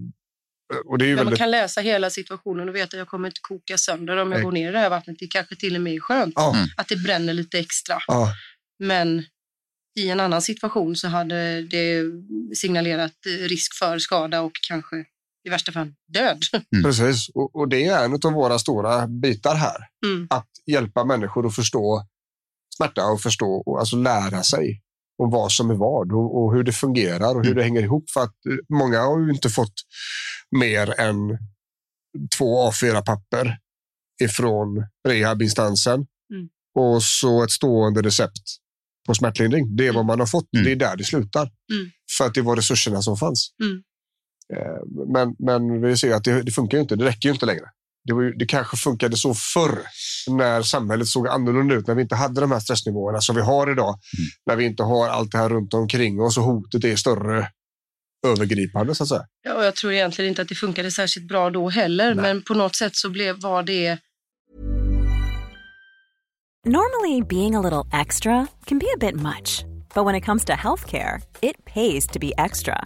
och det är ju När man väldigt... kan läsa hela situationen och veta att jag kommer inte koka sönder om jag Nej. går ner i det här vattnet. Det kanske till och med är skönt Mm. att det bränner lite extra. ja, Men i en annan situation så hade det signalerat risk för skada och kanske i värsta fall död. <laughs> Precis, och, och det är en av våra stora bitar här. Mm. Att hjälpa människor att förstå smärta och förstå och alltså lära sig om vad som är vad och, och hur det fungerar och hur Mm. det hänger ihop. För att eh, många har ju inte fått mer än två A4-papper ifrån rehabinstansen Mm. och så ett stående recept på smärtlindring. Det är vad man har fått. Mm. Det är där det slutar. Mm. För att det var resurserna som fanns. Mm. Eh, Men, men vi ser att det, det funkar ju inte. Det räcker inte längre. Det, var ju, det kanske funkade så förr när samhället såg annorlunda ut, när vi inte hade de här stressnivåerna som vi har idag. Mm. När vi inte har allt det här runt omkring oss och hotet är större övergripande så att säga. Ja, och jag tror egentligen inte att det funkade särskilt bra då heller, Nej. men på något sätt så blev, var det Normally, being a little extra can be a bit much, but when it comes to healthcare, it pays to be extra.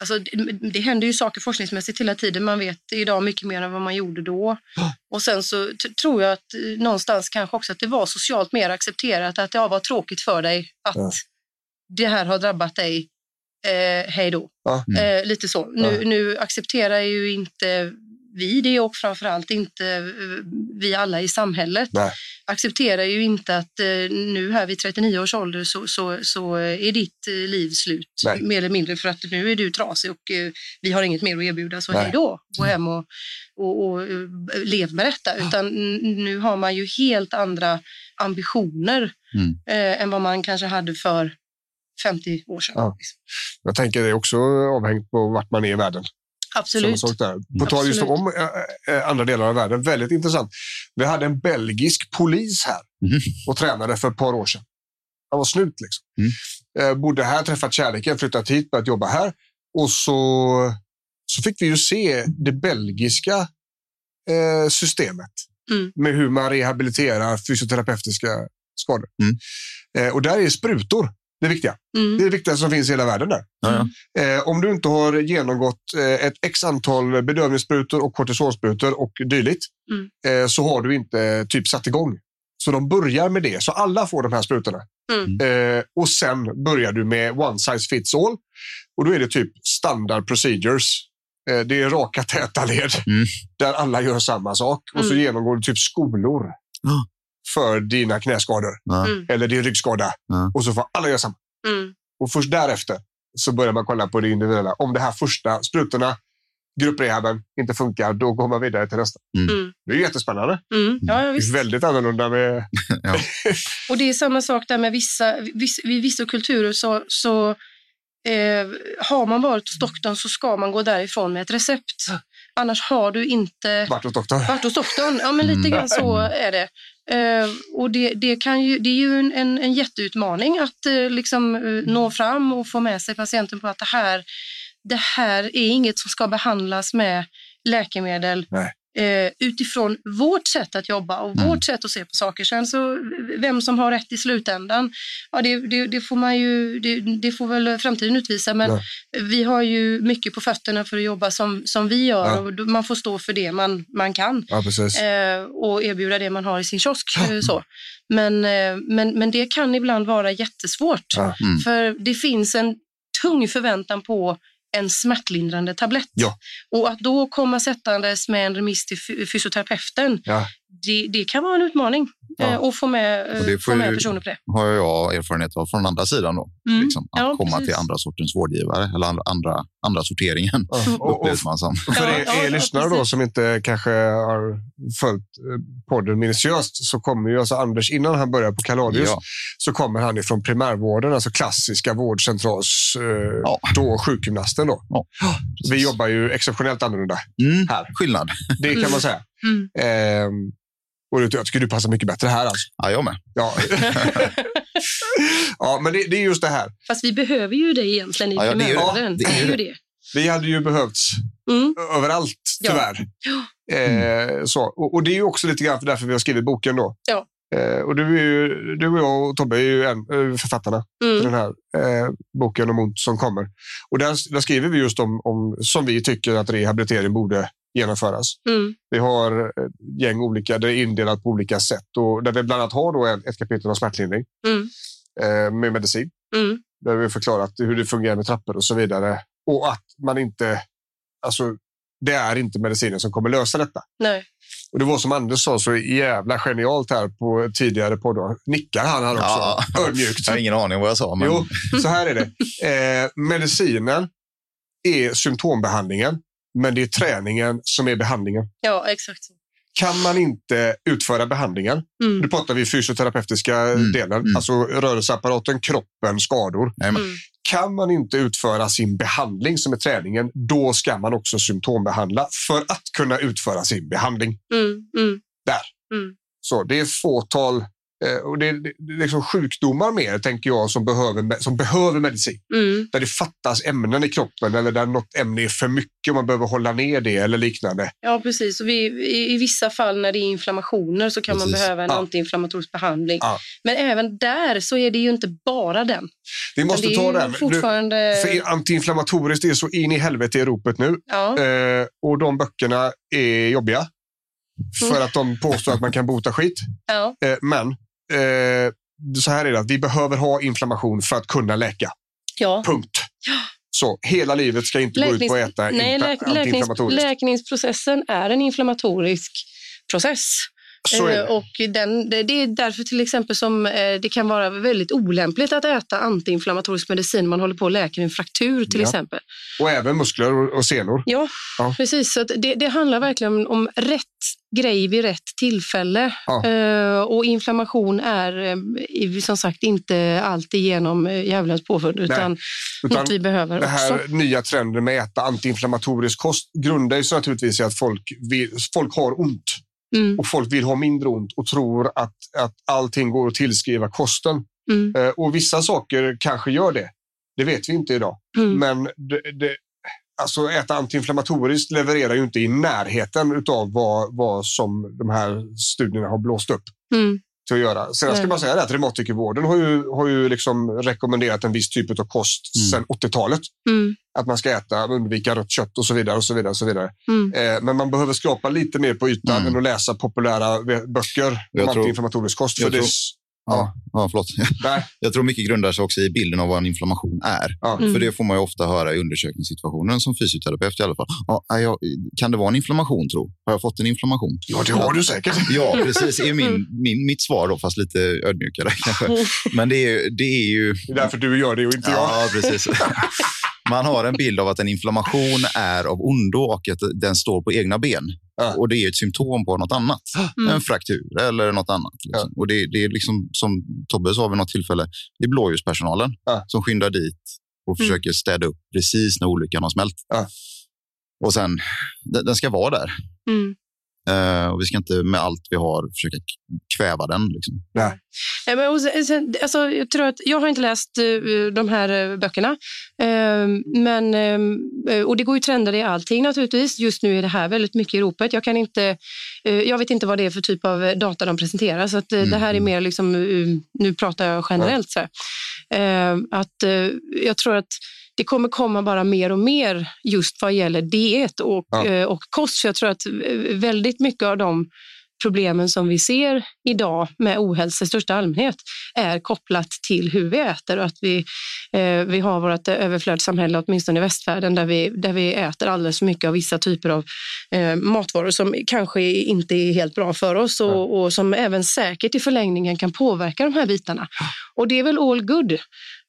Alltså, det, händer ju saker forskningsmässigt hela tiden. Man vet idag mycket mer än vad man gjorde då. Och sen så tror jag att eh, någonstans kanske också att det var socialt mer accepterat att det var tråkigt för dig att Ja. det här har drabbat dig. Eh, hej då. Mm. Eh, lite så. Nu, nu accepterar ju inte vi det och framförallt inte eh, vi alla i samhället Nej. accepterar ju inte att eh, nu här vid 39 års ålder så, så, så är ditt eh, liv slut. Nej. Mer eller mindre för att nu är du trasig och vi har inget mer att erbjuda så Nej. hej då. Gå hem och, och, och lev med detta. Utan nu har man ju helt andra ambitioner Mm. eh, än vad man kanske hade för 50 år sedan. Ja. Jag tänker det är också avhängt på vart man är i världen. Absolut. Samma sak där. På tal just om äh, andra delar av världen, väldigt intressant. Vi hade en belgisk polis här Mhm. och tränade för ett par år sedan. Han var snut liksom. Mm. Eh, bodde här, träffat kärleken, flyttat hit, börjat jobba här. Och så, så fick vi ju se det belgiska eh, systemet Mm. med hur man rehabiliterar fysioterapeutiska skador. Mm. Eh, och där är sprutor det viktiga. Mm. Det är det viktigaste som finns i hela världen där. Ja. Eh, om du inte har genomgått eh, ett x antal bedövningssprutor och kortisonsprutor och dylikt Mm. eh, så har du inte eh, typ satt igång. Så de börjar med det. Så alla får de här sprutorna. Mm. Eh, och sen börjar du med one size fits all. Och då är det typ standard procedures. Eh, det är raka täta led Mm. där alla gör samma sak. Och så Mm. genomgår du typ skolor. För dina knäskador. Mm. eller din ryggskada. Ja. Och så får alla göra samma. Mm. Och först därefter så börjar man kolla på det individuella. Om det här första sprutorna grupprehaben inte funkar, då går man vidare till nästa. Mm. Det är jättespännande. Mm. Ja, ja, Det är väldigt annorlunda med... <laughs> Och det är samma sak där med vissa, viss, vid vissa kulturer så, så eh, har man varit hos doktorn så ska man gå därifrån med ett recept. Annars har du inte Vart hos doktorn. varit hos doktorn. Ja, men lite grann så är det. Eh, och det, det, kan ju, det är ju en, en, en jätteutmaning att eh, liksom, eh, nå fram och få med sig patienten på att det här, det här är inget som ska behandlas med läkemedel Nej. Eh, utifrån vårt sätt att jobba och Mm. vårt sätt att se på saker. Sen så vem som har rätt i slutändan, ja, det, det, det får man ju, det, det får väl framtiden utvisa. Men Ja. vi har ju mycket på fötterna för att jobba som, som vi gör Ja. och man får stå för det man, man kan eh, och erbjuda det man har i sin kiosk. eh, Så. Men, eh, men, men det kan ibland vara jättesvårt. Mm. För det finns en tung förväntan på en smärtlindrande tablett. Ja. Och att då komma sättandes med en remiss till fy- fysioterapeuten, Ja. Det, det kan vara en utmaning Ja. eh, att få med, eh, Och det få får med ju- personer på det. har jag erfarenhet av från andra sidan. Då, Mm. liksom, att Ja, komma precis. till andra sortens vårdgivare eller andra, andra, andra sorteringen. Ja. <laughs> Och, och, man som. och för er, ja, er ja, lyssnare då som inte kanske har följt eh, podden minutiöst så kommer ju alltså Anders, innan han börjar på Kaladius, Ja. så kommer han ifrån primärvården, alltså klassiska vårdcentrals, eh, Ja. då sjukgymnasten då. Ja, Vi jobbar ju exceptionellt annorlunda Mm, här. skillnad. Det kan man säga. Mm. Ehm, och jag tycker du passar mycket bättre här alltså. Ja, jag med. Ja, <laughs> ja men det, det är just det här. Fast vi behöver ju det egentligen i Ja, ja, det är ju det. primärvården. Det Det är ju det. Vi hade ju behövts Mm. överallt, Ja. tyvärr. Eh, så. Och, och det är ju också lite grann för därför vi har skrivit boken då. Ja. Eh, och du, är ju, du och jag och Tobbe är ju en, eh, författarna till Mm. den här eh, boken om ont som kommer. Och där, där skriver vi just om, om som vi tycker att rehabilitering borde genomföras. Mm. Vi har ett gäng olika, det är indelat på olika sätt och där vi bland annat har då ett kapitel om smärtlindring Mm. eh, med medicin. Mm. Där vi förklarat hur det fungerar med trappor och så vidare. Och att man inte, alltså det är inte medicinen som kommer lösa detta. Nej. Och det var som Anders sa så jävla genialt här på tidigare poddar. Nickar han här också? Ja. Ödmjukt. Jag har ingen aning vad jag sa. Men... Jo, så här är det. Eh, medicinen är symptombehandlingen, men det är träningen som är behandlingen. Ja, exakt så. Kan man inte utföra behandlingen, Mm. nu pratar vi fysioterapeutiska Mm, delen, mm. alltså rörelseapparaten, kroppen, skador. Mm. Kan man inte utföra sin behandling som är träningen, då ska man också symptombehandla för att kunna utföra sin behandling. Mm. Mm. Så det är fåtal och det är, det är liksom sjukdomar mer, tänker jag, som behöver, som behöver medicin. Mm. Där det fattas ämnen i kroppen eller där något ämne är för mycket och man behöver hålla ner det eller liknande. Ja, precis. Och vi, i, I vissa fall när det är inflammationer så kan man Precis. behöva en Ja. antiinflammatorisk behandling. Ja. Men även där så är det ju inte bara den. Vi måste det ta den. Du, fortfarande... för antiinflammatoriskt det är så in i helvete i ropet nu. Ja. Eh, och de böckerna är jobbiga. För Mm. att de påstår att man kan bota skit. Ja. Eh, men eh, så här är det, vi behöver ha inflammation för att kunna läka. ja. Punkt. Så hela livet ska inte gå ut på att äta Nej, läk, läknings, läkningsprocessen är en inflammatorisk process. Eh. Och den, det, är därför till exempel som eh, det kan vara väldigt olämpligt att äta antiinflammatorisk medicin. Man håller på och läker en fraktur till Ja. exempel. Och även muskler och, senor. Ja, Ja. precis. Så att det, det handlar verkligen om, rätt grej vid rätt tillfälle. Ja. Eh, och inflammation är som sagt inte alltigenom djävulens påfund utan, Utan något vi behöver det här också. nya trenden med att äta antiinflammatorisk kost grundar sig naturligtvis i att folk, folk har ont Mm, och folk vill ha mindre ont och tror att, att allting går att tillskriva kosten. mm, Eh, och vissa saker kanske gör det. Det vet vi inte idag. mm. Men det, det, alltså äta antiinflammatoriskt levererar ju inte i närheten av vad, vad som de här studierna har blåst upp Mm. Till att göra. Sen ska man säga det att reumatikervården har ju, har ju liksom rekommenderat en viss typ av kost Mm. sedan 80-talet. Mm. Att man ska äta, undvika rött kött och så vidare. och så vidare, och så vidare. Mm. Eh, men man behöver skrapa lite mer på ytan Mm. än att läsa populära böcker om Jag antiinflammatorisk kost. För jag det, tror- Ja, ja, förlåt. <laughs> nej, Jag tror mycket grundar sig också i bilden av vad en inflammation är. ja. Mm. För det får man ju ofta höra i undersökningssituationen som fysioterapeut i alla fall. Ja, jag, kan det vara en inflammation tro? Har jag fått en inflammation? ja, det har du säkert. <laughs> Ja, precis. är min, min, mitt svar då, fast lite ödmjukare kanske. <laughs> Men det är, ju- det är ju... Det är därför du gör det och inte jag. Ja, precis. Man har en bild av att en inflammation är av ondo och att den står på egna ben. Ja. Och det är ett symptom på något annat. Mm. En fraktur eller något annat. Liksom. Och det, det är liksom som Tobbe sa vid något tillfälle, det är blåljuspersonalen Ja. som skyndar dit och Mm. försöker städa upp precis när olyckan har smält. Ja. Och sen, den, den ska vara där. Mm. Eh, och vi ska inte med allt vi har försöka kväva den. Liksom. Nej, men, och sen, alltså, jag, tror att, jag har inte läst eh, de här eh, böckerna. Eh, men, eh, och det går ju trender i allting naturligtvis. Just nu är det här väldigt mycket i ropet. Jag, kan inte, jag vet inte vad det är för typ av data de presenterar. Så att, eh, det här är mer, liksom, nu pratar jag generellt. Så här. Eh, att, jag tror att det kommer komma bara mer och mer just vad gäller diet och, Ja. eh, och kost. Så jag tror att eh, väldigt mycket av de problemen som vi ser idag med ohälsa i största allmänhet är kopplat till hur vi äter och att vi, eh, vi har vårt överflödssamhälle, åtminstone i västvärlden, där vi, där vi äter alldeles för mycket av vissa typer av eh, matvaror som kanske inte är helt bra för oss och, och som även säkert i förlängningen kan påverka de här bitarna. Och det är väl all good.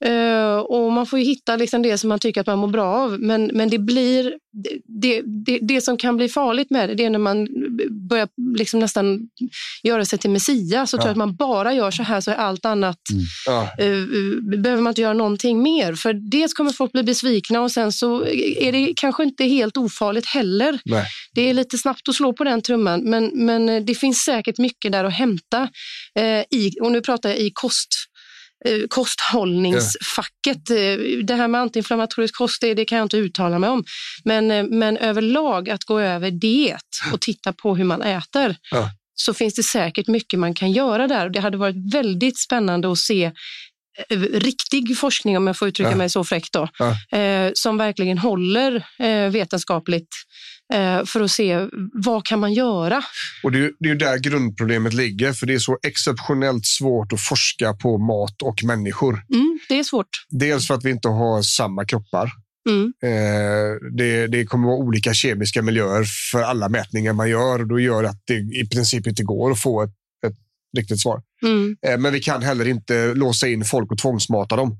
Eh, och man får ju hitta liksom det som man tycker att man mår bra av. Men, men det blir det, det, det, som kan bli farligt med det, det är när man börjar liksom nästan göra sig till Messias och Ja. tror att man bara gör så här så är allt annat Ja. eh, eh, behöver man inte göra någonting mer. För dels kommer folk bli besvikna och sen så är det kanske inte helt ofarligt heller. Nej. Det är lite snabbt att slå på den trumman, men, men eh, det finns säkert mycket där att hämta eh, i, och nu pratar jag i kost kosthållningsfacket. Eh, Det här med antiinflammatorisk kost, det, det kan jag inte uttala mig om. Men, eh, men överlag att gå över diet och titta på hur man äter Ja. så finns det säkert mycket man kan göra där. Det hade varit väldigt spännande att se eh, riktig forskning, om jag får uttrycka Ja. mig så fräckt, då, Ja. eh, som verkligen håller eh, vetenskapligt eh, för att se vad kan man göra. Och det är, det är där grundproblemet ligger, för det är så exceptionellt svårt att forska på mat och människor. Mm, det är svårt. Dels för att vi inte har samma kroppar. Mm. Eh, det, det kommer vara olika kemiska miljöer för alla mätningar man gör och då gör att det i princip inte går att få ett, ett riktigt svar. Mm. Eh, men vi kan heller inte låsa in folk och tvångsmata dem.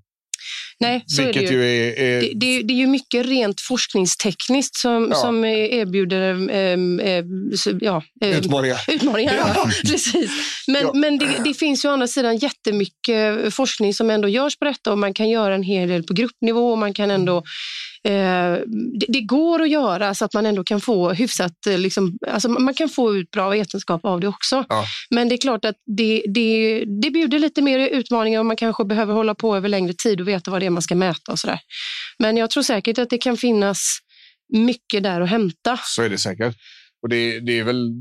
Nej, så är det vilket ju. ju är, är Det, det, det är ju mycket rent forskningstekniskt som, Ja. som erbjuder ehm, ehm, så- ja, ehm, utmaningar. <laughs> utmaningar. <laughs> Ja. Precis. Men, Ja. men det, det finns ju å andra sidan jättemycket forskning som ändå görs på detta och man kan göra en hel del på gruppnivå och man kan ändå Eh, det, det går att göra så att man ändå kan få hyfsat, eh, liksom, alltså man kan få ut bra vetenskap av det också. Ja. Men det är klart att det, det, det bjuder lite mer utmaningar och man kanske behöver hålla på över längre tid och veta vad det är man ska mäta och sådär. Men jag tror säkert att det kan finnas mycket där att hämta. Så är det säkert. Och det, det är väl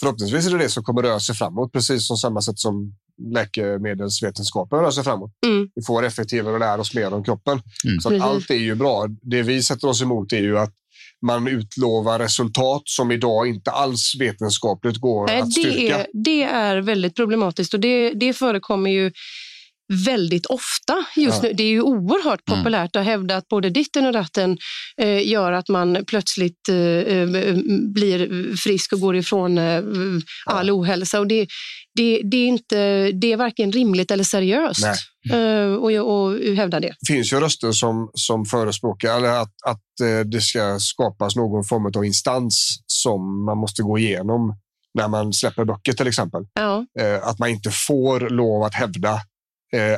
förhoppningsvis är det det som kommer röra sig framåt, precis som samma sätt som läkemedelsvetenskapen rör sig framåt. Mm. Vi får effektivare och lär oss mer om kroppen. Mm. Så allt är ju bra. Det vi sätter oss emot är ju att man utlovar resultat som idag inte alls vetenskapligt går Nej, att det, styrka. är, det är väldigt problematiskt och det, det förekommer ju väldigt ofta just Ja. nu. Det är ju oerhört Mm. populärt att hävda att både ditten och datten eh, gör att man plötsligt eh, eh, blir frisk och går ifrån eh, all ohälsa. Och det, det, det, är inte, det är varken rimligt eller seriöst eh, och, och hävda det. Det finns ju röster som, som förespråkar eller att, att eh, det ska skapas någon form av instans som man måste gå igenom när man släpper böcker till exempel. Ja. Eh, att man inte får lov att hävda eh,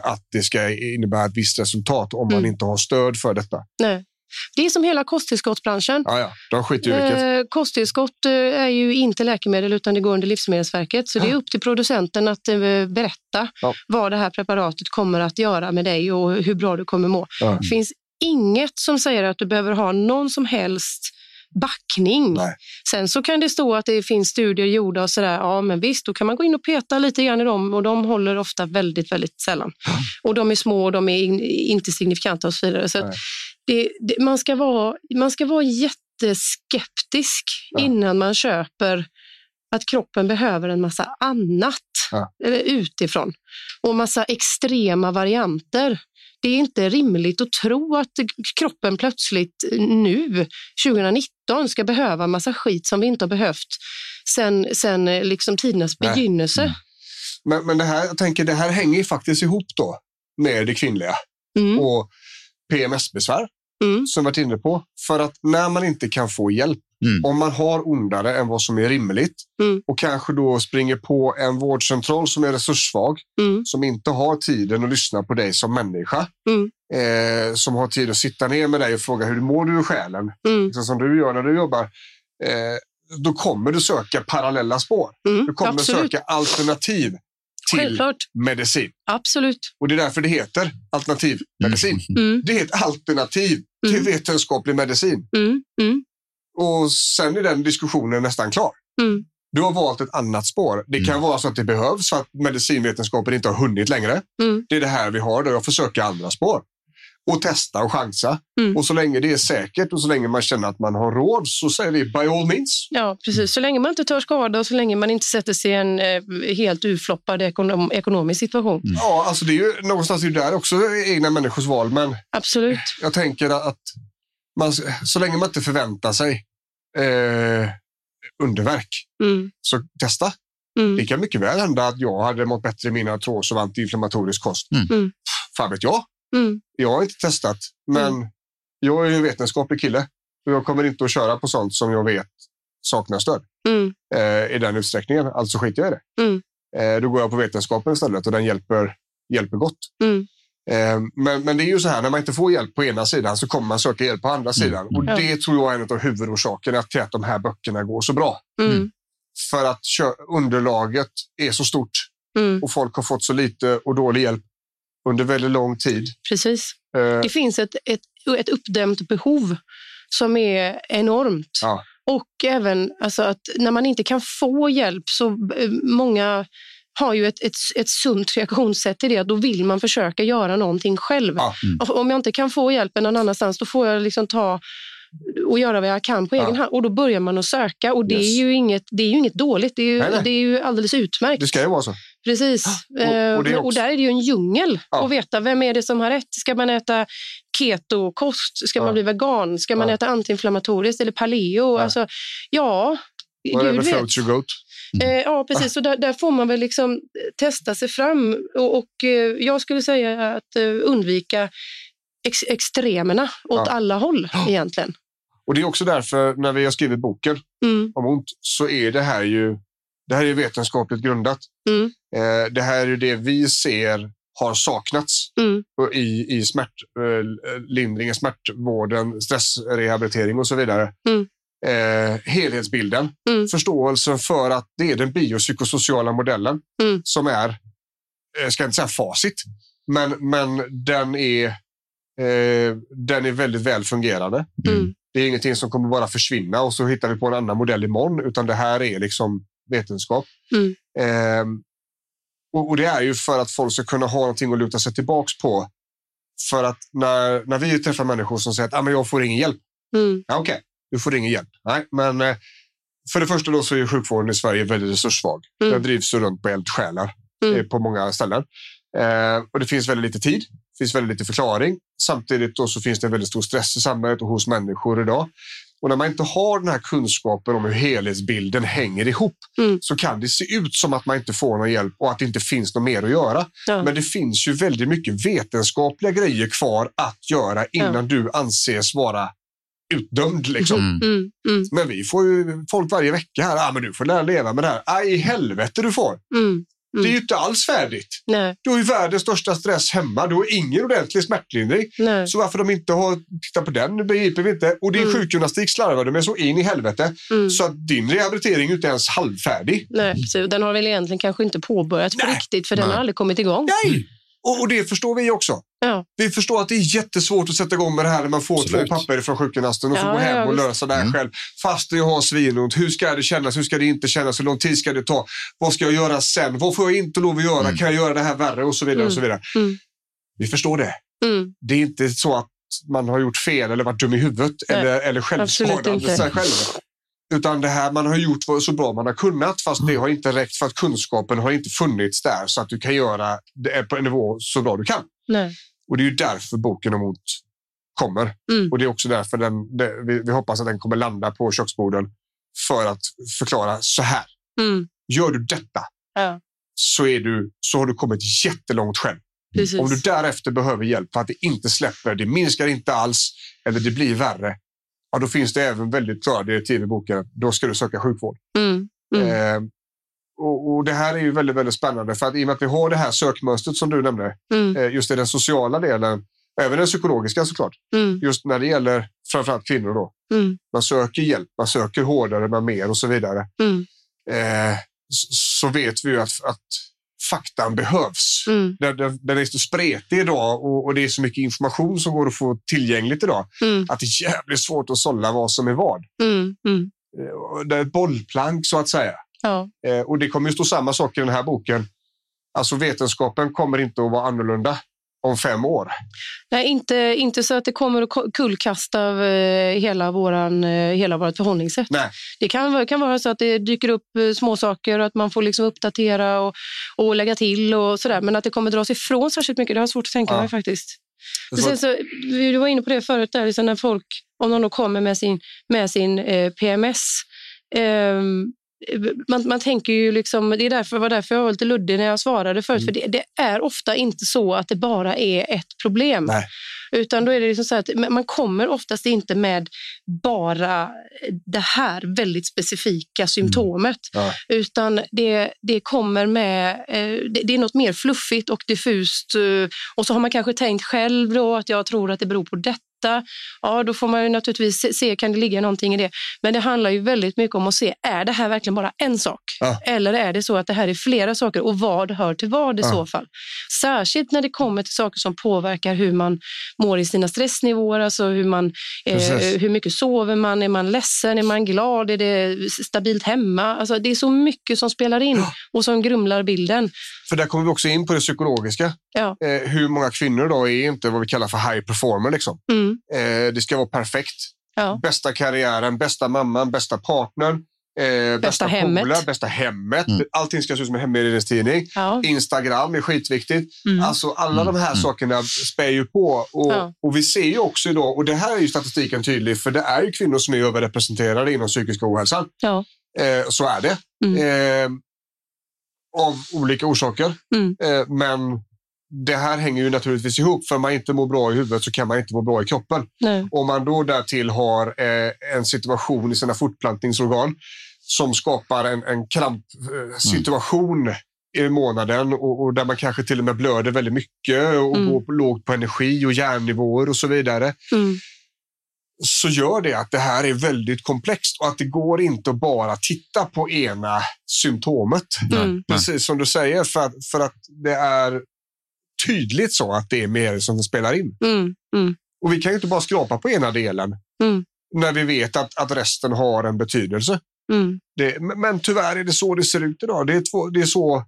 att det ska innebära ett visst resultat om man Mm. inte har stöd för detta. Nej. Det är som hela kosttillskottsbranschen. Ja, ja, de skiter ju vilket. Eh, kosttillskott eh, är ju inte läkemedel utan det går under Livsmedelsverket. Så det är upp till producenten att eh, berätta Ja. vad det här preparatet kommer att göra med dig och hur bra du kommer må. Ja. Det finns inget som säger att du behöver ha någon som helst backning. Nej. Sen så kan det stå att det finns studier gjorda och sådär. Ja, men visst, då kan man gå in och peta lite grann i dem och de håller ofta väldigt, väldigt sällan. Och de är små och de är in, inte signifikanta och så vidare. Så det, det, man, ska vara, man ska vara jätteskeptisk Ja. innan man köper att kroppen behöver en massa annat Ja. eller utifrån och massa extrema varianter. Det är inte rimligt att tro att kroppen plötsligt nu, 2019, ska behöva massa skit som vi inte har behövt sen, sen eh, liksom tidernas Nej. begynnelse. Men, men det här, jag tänker, det här hänger ju faktiskt ihop då med det kvinnliga Mm. och PMS-besvär. Mm. som vi varit inne på. För att när man inte kan få hjälp, Mm. om man har ondare än vad som är rimligt Mm. och kanske då springer på en vårdcentral som är resurssvag, Mm. som inte har tiden att lyssna på dig som människa, Mm. eh, som har tid att sitta ner med dig och fråga hur mår du i själen, liksom som du gör när du jobbar, eh, då kommer du söka parallella spår. Du kommer Absolut. söka alternativ till Självklart. medicin. Absolut. Och det är därför det heter alternativmedicin. Mm. Det är ett alternativ till Mm. vetenskaplig medicin. Mm. Mm. Och sen är den diskussionen nästan klar. Mm. Du har valt ett annat spår. Det kan vara så att det behövs för att medicinvetenskapen inte har hunnit längre. Mm. Det är det här vi har, då jag får söka andra spår. Och testa och chansa. Mm. Och så länge det är säkert och så länge man känner att man har råd så säger vi by all means. Ja, precis. Så länge man inte tar skada och så länge man inte sätter sig i en eh, helt urfloppad ekonom ekonomisk situation. Ja, alltså det är ju någonstans är det där också egna människors val. Men Absolut. jag tänker att man, så länge man inte förväntar sig eh, underverk, Mm. så testa. Mm. Det kan mycket väl hända att jag hade mått bättre i mina artros av antiinflammatorisk kost. Mm. Fan vet jag. Mm. Jag har inte testat, men jag är ju en vetenskaplig kille. Och jag kommer inte att köra på sånt som jag vet saknar stöd Mm. eh, i den utsträckningen. Alltså skiter jag i det. Mm. Eh, då går jag på vetenskapen istället och den hjälper, hjälper gott. Mm. Eh, men, men det är ju så här, när man inte får hjälp på ena sidan så kommer man söka hjälp på andra sidan. Och Ja. det tror jag är en av huvudorsakerna till att de här böckerna går så bra. Mm. För att underlaget är så stort Mm. och folk har fått så lite och dålig hjälp under väldigt lång tid. Precis. Eh, Det finns ett, ett, ett uppdämt behov som är enormt. Ja. Och även alltså att när man inte kan få hjälp så eh, många har ju ett, ett, ett sunt reaktionssätt i det. Då vill man försöka göra någonting själv. Ja. Och Om jag inte kan få hjälpen någon annanstans då får jag liksom ta och göra vad jag kan på egen Ja. hand. Och då börjar man att söka och det, Yes. är, ju inget, det är ju inget dåligt. Det är ju, Nej, nej. Det är ju alldeles utmärkt. det ska ju vara så. Precis. och det Eh, är men- och också- där är det ju en djungel Ja. att veta vem är det som har rätt. Ska man äta ketokost? Ska Ja. man bli vegan? Ska man Ja. äta antiinflammatoriskt eller paleo? Ja. Alltså, ja, your goat. Eh, ja, precis. Så där, där får man väl liksom testa sig fram. Och, och eh, jag skulle säga att eh, undvika ex extremerna åt alla håll <gasps> egentligen. Och det är också därför när vi har skrivit boken Mm, om ont så är det här ju det här är vetenskapligt grundat. Mm. Eh, det här är det vi ser har saknats mm, i, i smärtlindringen, smärtvården, stressrehabilitering och så vidare. Mm. Eh, helhetsbilden, Mm. förståelsen för att det är den biopsykosociala modellen Mm. som är, eh, jag ska inte säga facit, men, men den, är, eh, den är väldigt väl fungerande. mm, Det är ingenting som kommer bara försvinna och så hittar vi på en annan modell imorgon, utan det här är liksom vetenskap. Mm. Ehm, och, och det är ju för att folk ska kunna ha någonting att luta sig tillbaks på. För att när, när vi träffar människor som säger att ah, men jag får ingen hjälp. mm, Ja, Okej, du får ingen hjälp. Nej, men eh, för det första då så är sjukvården i Sverige väldigt resurssvag. Mm. Den drivs runt på eldsjälar Mm. eh, på många ställen. Eh, och det finns väldigt lite tid. Det finns väldigt lite förklaring. Samtidigt då så finns det en väldigt stor stress i samhället och hos människor idag. Och när man inte har den här kunskapen om hur helhetsbilden hänger ihop Mm. så kan det se ut som att man inte får någon hjälp och att det inte finns något mer att göra. Ja. Men det finns ju väldigt mycket vetenskapliga grejer kvar att göra innan du anses vara utdömd. Liksom. Mm. mm, mm, Men vi får ju folk varje vecka här. Ah, men du får lära leva med det här. Ah, I helvete du får. mm. Det är ju inte alls färdigt. Nej, Du har ju världens största stress hemma. Du har ingen ordentlig smärtlindring. nej. Så varför de inte har tittat på den det begriper vi inte. Och din Mm. sjukgymnastik slarvar du med så in i helvete. Mm. Så att din rehabilitering är inte ens halvfärdig. Nej, precis. Den har väl egentligen kanske inte påbörjats på riktigt för den har aldrig kommit igång. Nej! Och, och det förstår vi också. Ja. Vi förstår att det är jättesvårt att sätta igång med det här när man får Absolut. två papper från sjukgymnasten och får Ja, gå hem ja, och lösa det här Mm. själv. Fast jag har svinont. Hur ska det kännas? Hur ska det inte kännas? Hur lång tid ska det ta? Vad ska jag göra sen? Vad får jag inte lov att göra? Mm. Kan jag göra det här värre? Och så vidare. Och så vidare. Mm. Vi förstår det. Mm. Det är inte så att man har gjort fel eller varit dum i huvudet Nej, eller, eller självskadande inte. sig själv. Utan det här man har gjort så bra man har kunnat fast Mm. det har inte räckt för att kunskapen har inte funnits där så att du kan göra det på en nivå så bra du kan. Nej. Och det är ju därför boken om ont kommer. Mm. Och det är också därför den, det, vi, vi hoppas att den kommer landa på köksborden för att förklara så här. Mm. Gör du detta Ja. så, är du, så har du kommit jättelångt själv. Precis. Om du därefter behöver hjälp för att det inte släpper, det minskar inte alls eller det blir värre, ja, då finns det även väldigt klara direktiv i boken. Då ska du söka sjukvård. Mm. Mm. Eh, och, och Det här är ju väldigt, väldigt spännande för att i och med att vi har det här sökmönstret som du nämnde, Mm. eh, just i den sociala delen, även den psykologiska såklart, Mm. just när det gäller framförallt kvinnor då. Mm. Man söker hjälp, man söker hårdare, man mer och så vidare. Eh, så, så vet vi ju att, att faktan behövs. Mm. Den, den, den är så spretig idag och, och det är så mycket information som går att få tillgängligt idag Mm. att det är jävligt svårt att sålla vad som är vad. Mm. Mm. Eh, Det är ett bollplank så att säga. Ja. Eh, Och det kommer ju stå samma sak i den här boken. Alltså vetenskapen kommer inte att vara annorlunda om fem år. Nej, inte, inte så att det kommer att kullkasta eh, hela, våran, eh, hela vårt förhållningssätt. Nej. Det kan, kan vara så att det dyker upp eh, små saker och att man får liksom uppdatera och, och lägga till och sådär. Men att det kommer dras ifrån särskilt mycket, det har jag svårt att tänka Ja. mig faktiskt. Sen så, du var inne på det förut, där, liksom när folk, om de då kommer med sin, med sin eh, PMS, ehm, man, man tänker ju liksom, det är därför, var därför jag var lite luddig när jag svarade förut, för det, det är ofta inte så att det bara är ett problem. Nej. Utan då är det liksom så att man kommer oftast inte med bara det här väldigt specifika symptomet. Ja. Utan det, det kommer med, eh, det, det är något mer fluffigt och diffust. eh, Och så har man kanske tänkt själv då att jag tror att det beror på detta. Ja, då får man ju naturligtvis se, se, kan det ligga någonting i det. Men det handlar ju väldigt mycket om att se, är det här verkligen bara en sak? Ja. Eller är det så att det här är flera saker och vad hör till vad i Ja. så fall? Särskilt när det kommer till saker som påverkar hur man mår i sina stressnivåer, alltså hur, man, eh, hur mycket sover man, är man ledsen, är man glad, är det stabilt hemma? Alltså, det är så mycket som spelar in och som grumlar bilden. För där kommer vi också in på det psykologiska. Ja. Eh, hur många kvinnor då är inte vad vi kallar för high performer. Liksom. Mm. Eh, det ska vara perfekt. Ja. Bästa karriären, bästa mamman, bästa partnern, eh, bästa, hemmet. polaren, bästa hemmet. Mm. Allting ska se ut som en hemredningstidning. Ja. Instagram är skitviktigt. Mm. Alltså alla Mm. de här Mm. sakerna spär ju på. Och, Ja. och vi ser ju också idag, och det här är ju statistiken tydlig, för det är ju kvinnor som är överrepresenterade inom psykisk ohälsa. Ja. Eh, så är det. Mm. Eh, av olika orsaker. Mm. Eh, men det här hänger ju naturligtvis ihop. För om man inte mår bra i huvudet så kan man inte må bra i kroppen. Nej. Om man då därtill har eh, en situation i sina fortplantningsorgan som skapar en, en krampsituation i månaden och, och där man kanske till och med blöder väldigt mycket och Mm. går på, lågt på energi och järnnivåer och så vidare Mm. så gör det att det här är väldigt komplext och att det går inte att bara titta på ena symptomet. Mm. Precis som du säger, för att, för att det är tydligt så att det är mer som spelar in. Mm. Mm. Och vi kan ju inte bara skrapa på ena delen Mm. när vi vet att, att resten har en betydelse. Mm. Det, men men tyvärr är det så det ser ut idag. Det är, två, det, är så,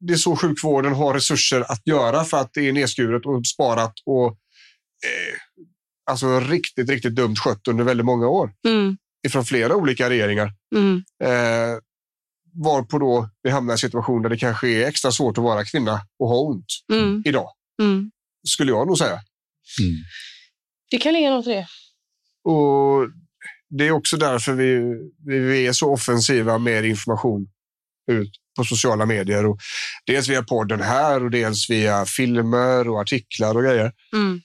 det är så sjukvården har resurser att göra för att det är nedskuret och sparat och eh, alltså riktigt, riktigt dumt skött under väldigt många år Mm. ifrån flera olika regeringar. Mm. Eh, varpå då vi hamnar i en situation där det kanske är extra svårt att vara kvinna och ha ont Mm. idag, Mm. skulle jag nog säga. Mm. Det kan ligga något i det. Och Det är också därför vi, vi, vi är så offensiva med information ut på sociala medier. Och dels via podden här och dels via filmer och artiklar och grejer. Mm.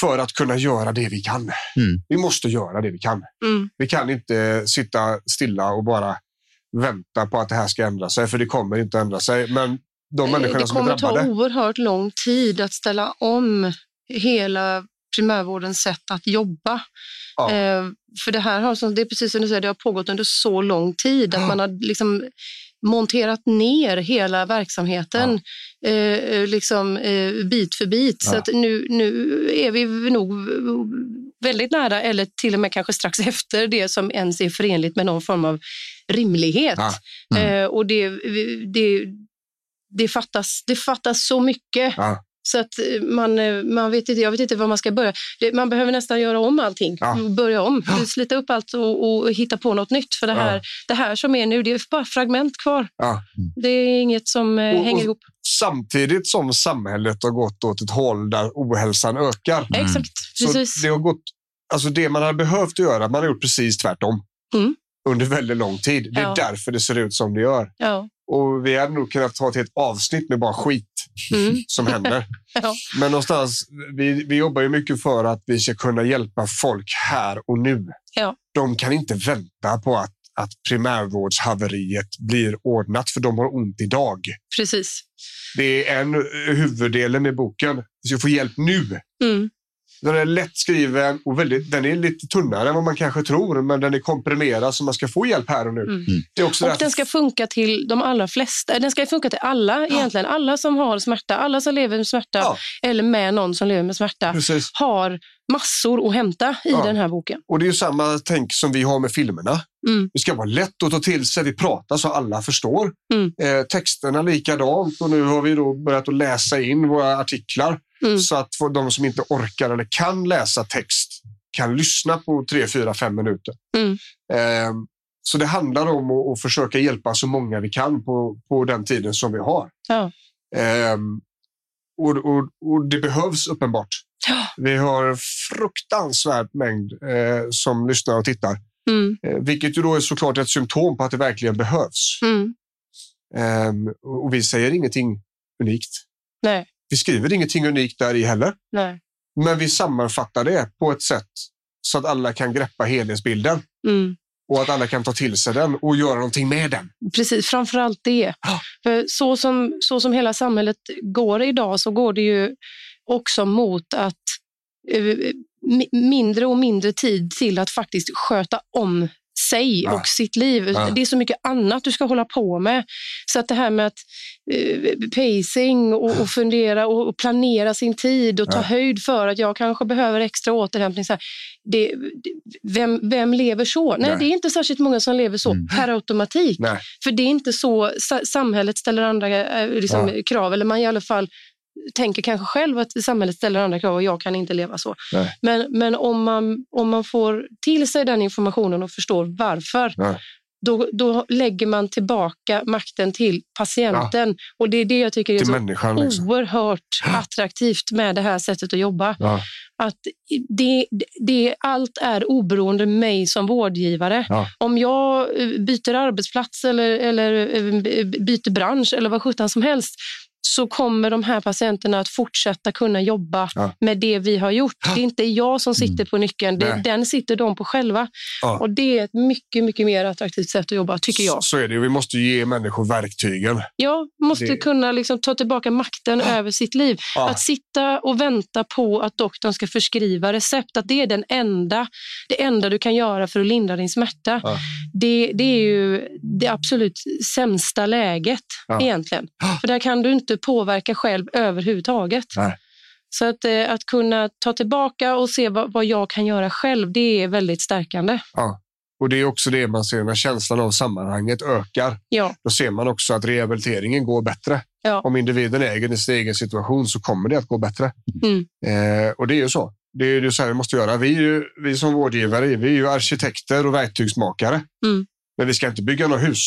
För att kunna göra det vi kan. Mm. Vi måste göra det vi kan. Mm. Vi kan inte sitta stilla och bara vänta på att det här ska ändra sig, för det kommer inte ändra sig. Men de människorna Det som är kommer ta drabbade. oerhört lång tid att ställa om hela primärvårdens sätt att jobba. Ja. Eh, för det här har, det är precis som du säger, det har pågått under så lång tid att Ja. man har liksom monterat ner hela verksamheten eh, eh, liksom, eh, bit för bit. Så Ja. att nu, nu är vi nog väldigt nära, eller till och med kanske strax efter det som ens är förenligt med någon form av rimlighet. Ja. Mm. Eh, och det, det, det, fattas, det fattas så mycket. Ja. Så att eh, man, eh, man vet inte, jag vet inte var man ska börja. Man behöver nästan göra om allting. Ja. Börja om, Ja. slita upp allt och, och hitta på något nytt. För det här, Ja. det här som är nu, det är bara fragment kvar. Ja. Det är inget som eh, Och- hänger och- ihop. Samtidigt som samhället har gått åt ett håll där ohälsan ökar. Mm. Exakt, Så precis. det har gått, alltså det man har behövt göra, man har gjort precis tvärtom. Mm. Under väldigt lång tid. Det är Ja. därför det ser ut som det gör. Ja. Och vi hade nog kunnat ta ett avsnitt med bara skit. Mm. <laughs> som händer. <laughs> Ja. Men någonstans, vi, vi jobbar ju mycket för att vi ska kunna hjälpa folk här och nu. Ja. De kan inte vänta på att, att primärvårdshaveriet blir ordnat, för de har ont idag. Precis. Det är en huvuddelen i boken. Vi ska få hjälp nu. Mm. Den är lätt skriven och väldigt, den är lite tunnare än vad man kanske tror, men den är komprimerad så man ska få hjälp här och nu. Mm. Det är också Och därför- den ska funka till de allra flesta. Den ska funka till alla egentligen. Alla som har smärta, alla som lever med smärta Ja. eller med någon som lever med smärta Precis. har massor att hämta i Ja. den här boken. Och det är samma tänk som vi har med filmerna. Mm. Det ska vara lätt att ta till sig. Vi pratar så alla förstår. Mm. Eh, texterna likadant och nu har vi då börjat att läsa in våra artiklar Mm. så att de som inte orkar eller kan läsa text kan lyssna på tre, fyra, fem minuter. Mm. Eh, så det handlar om att, att försöka hjälpa så många vi kan på, på den tiden som vi har. Ja. Eh, och, och, och det behövs uppenbart. Vi har fruktansvärd mängd eh, som lyssnar och tittar. Mm. Eh, vilket ju då är såklart ett symptom på att det verkligen behövs. Mm. Ehm, och vi säger ingenting unikt. Nej. Vi skriver ingenting unikt där i heller. Nej. Men vi sammanfattar det på ett sätt så att alla kan greppa helhetsbilden Mm. och att alla kan ta till sig den och göra någonting med den. Precis, framförallt det. För så, som, så som hela samhället går idag så går det ju också mot att eh, mi- mindre och mindre tid till att faktiskt sköta om sig Ja. och sitt liv. Ja. Det är så mycket annat du ska hålla på med. Så att det här med att eh, pacing och, och fundera och, och planera sin tid och ta Ja. höjd för att jag kanske behöver extra återhämtning. Så det, vem, vem lever så? Nej, Nej. det är inte särskilt många som lever så Mm. per automatik. Nej. För det är inte så sa- samhället ställer andra eh, liksom, krav, eller man i alla fall tänker kanske själv att samhället ställer andra krav och jag kan inte leva så. Nej. Men, men om, man, om man får till sig den informationen och förstår varför, Ja. då, då lägger man tillbaka makten till patienten. Och det är det jag tycker är så. Liksom. oerhört attraktivt med det här sättet att jobba. Ja. Att det, det, allt är oberoende mig som vårdgivare. Ja. Om jag eh, byter arbetsplats eller, eller eh, byter bransch eller vad sjutton som helst så kommer de här patienterna att fortsätta kunna jobba Ja. med det vi har gjort. Det är inte jag som sitter på nyckeln, det, den sitter de på själva. Ja. Och Det är ett mycket, mycket mer attraktivt sätt att jobba, tycker jag. Så är det. Vi måste ge människor verktygen. Jag måste Det- kunna liksom ta tillbaka makten över sitt liv. Ja. Att sitta och vänta på att doktorn ska förskriva recept, att det är den enda, det enda du kan göra för att lindra din smärta. Ja. Det, det är ju det absolut sämsta läget Ja. egentligen. För där kan du inte påverka själv överhuvudtaget. Nej. Så att, eh, att kunna ta tillbaka och se vad, vad jag kan göra själv, det är väldigt stärkande. Ja. Och det är också det man ser när känslan av sammanhanget ökar. Ja, Då ser man också att rehabiliteringen går bättre. Ja. Om individen äger sin egen situation så kommer det att gå bättre. Mm. Eh, och det är ju så. Det är ju så här vi måste göra. Vi, är ju, vi som vårdgivare vi är ju arkitekter och verktygsmakare. Mm. Men vi ska inte bygga några hus.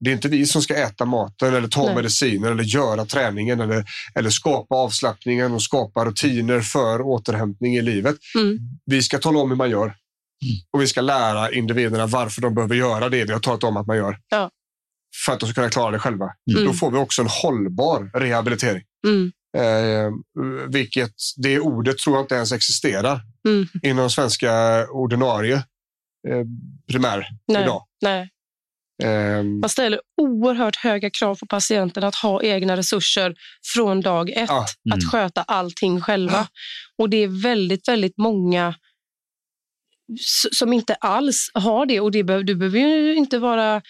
Det är inte vi som ska äta maten eller ta Nej. mediciner eller göra träningen eller, eller skapa avslappningen och skapa rutiner för återhämtning i livet. Mm. Vi ska tala om hur man gör. Och vi ska lära individerna varför de behöver göra det vi har talat om att man gör. Ja. För att de ska kunna klara det själva. Mm. Då får vi också en hållbar rehabilitering. mm, Eh, vilket det ordet tror jag inte ens existerar mm. inom svenska ordinarie eh, primär Nej. idag. Nej. Eh, Man ställer oerhört höga krav på patienten att ha egna resurser från dag ett. Ja. Mm. Att sköta allting själva. Ja. Och det är väldigt, väldigt många som inte alls har det. Och det behöver, du behöver ju inte vara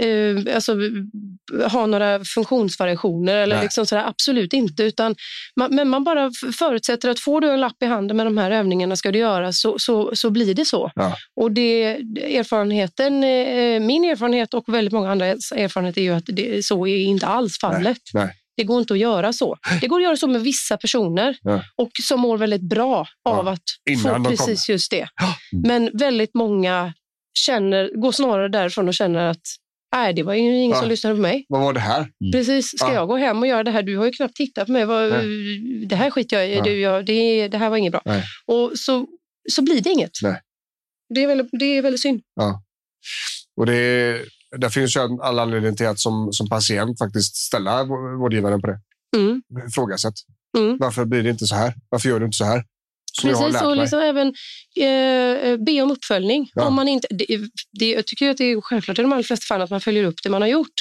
eh, alltså, ha några funktionsvariationer. Eller Nej. liksom sådär, absolut inte. Utan man, men man bara förutsätter att får du en lapp i handen med de här övningarna ska du göra så, så, så blir det så. Ja. Och det, erfarenheten, eh, min erfarenhet och väldigt många andra erfarenheter är ju att det, så är inte alls fallet. nej. Det går inte att göra så. Det går att göra så med vissa personer Ja. och som mår väldigt bra av Ja, att innan få precis kommer. just det. Men väldigt många känner, går snarare därifrån och känner att Nej, det var ju ingen Ja. som lyssnade på mig. Vad var det här? Precis, ska Ja. jag gå hem och göra det här? Du har ju knappt tittat på mig. Vad, det här skiter jag i. Ja. Du, jag, det, det här var inget bra. Nej. Och så, så blir det inget. Nej. Det, är väldigt, det är väldigt synd. Och det, där finns ju all anledning till att som, som patient faktiskt ställa vårdgivaren på det. Mm. ifrågasätt. Mm. Varför blir det inte så här? Varför gör du inte så här? Som Precis, och liksom även eh, be om uppföljning. Ja. Om man inte, det, det, jag tycker att det är självklart i de allra flesta fall att man följer upp det man har gjort.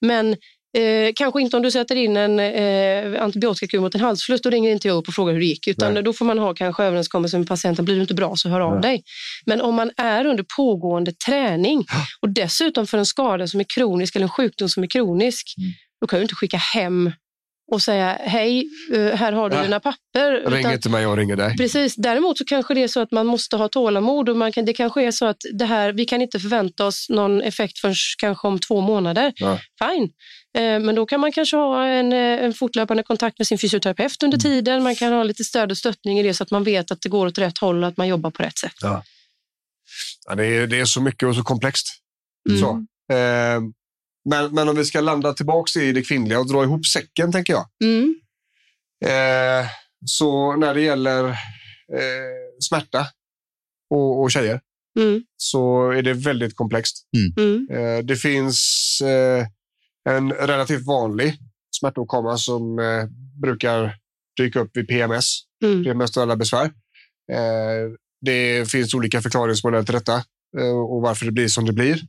Men eh, kanske inte om du sätter in en eh, antibiotikakur mot en halsfluss, då ringer inte jag upp och frågar hur det gick. Utan Nej. då får man ha kanske överenskommelse med patienten, blir du inte bra så hör av Nej. dig. Men om man är under pågående träning och dessutom för en skada som är kronisk eller en sjukdom som är kronisk, Mm. då kan du inte skicka hem och säga hej, eh, här har du Nej. dina papper. Ring Utan- inte mig, jag ringer dig. Precis. Däremot så kanske det är så att man måste ha tålamod och man kan, det kanske är så att det här, vi kan inte förvänta oss någon effekt förrän kanske om två månader. Ja. Fine. Eh, Men då kan man kanske ha en, eh, en fortlöpande kontakt med sin fysioterapeut under Mm. tiden. Man kan ha lite stöd och stöttning i det så att man vet att det går åt rätt håll och att man jobbar på rätt sätt. Ja, det, är, det är så mycket och så komplext. Mm. Så. Eh, men, men om vi ska landa tillbaka i det kvinnliga och dra ihop säcken, tänker jag. Mm. Eh, så när det gäller eh, smärta och, och tjejer Mm. så är det väldigt komplext. Mm. Eh, det finns eh, en relativt vanlig smärtåkomma som eh, brukar dyka upp vid PMS, Mm. premenstruella besvär. Eh, det finns olika förklaringsmodeller till detta eh, och varför det blir som det blir.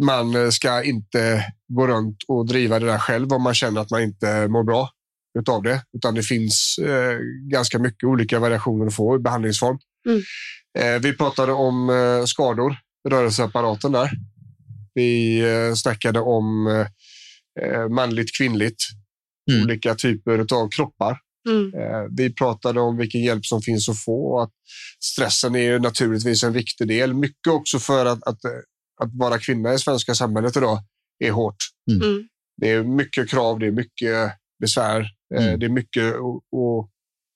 Eh, man eh, ska inte gå runt och driva det där själv om man känner att man inte mår bra utav det, utan det finns eh, ganska mycket olika variationer att få i behandlingsform. Mm. Eh, vi pratade om eh, skador, rörelseapparaten där. Vi eh, snackade om eh, manligt, kvinnligt, Mm. olika typer av kroppar. Mm. Eh, Vi pratade om vilken hjälp som finns att få och att stressen är ju naturligtvis en viktig del. Mycket också för att, att, eh, att vara kvinna i svenska samhället idag är hårt. Mm. Det är mycket krav, det är mycket besvär, eh, Mm. det är mycket och, och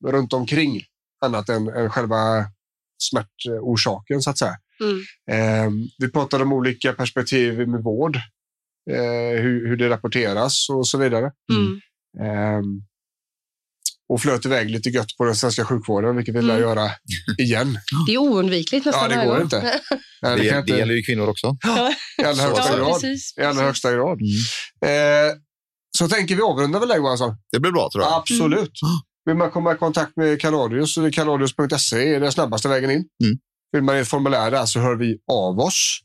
runt omkring annat än, än själva smärtorsaken så att säga. Mm. Eh, vi pratade om olika perspektiv med vård, eh, hur, hur det rapporteras och så vidare. Mm. Och flöt iväg lite gött på den svenska sjukvården, vilket vi lär Mm. göra igen. <laughs> Det är oundvikligt nästan Ja, det går gång. inte. <laughs> Nej, det, Det, kan det inte gäller ju kvinnor också. i allra <laughs> högsta Ja, grad. precis, I allra precis. högsta grad. Mm. Eh, så tänker vi avrunda väl det Johansson? Det blir bra tror jag. Absolut. Vill man komma i kontakt med Canadius så är är den snabbaste vägen in. Mm. Vill man i ett formulär där så hör vi av oss.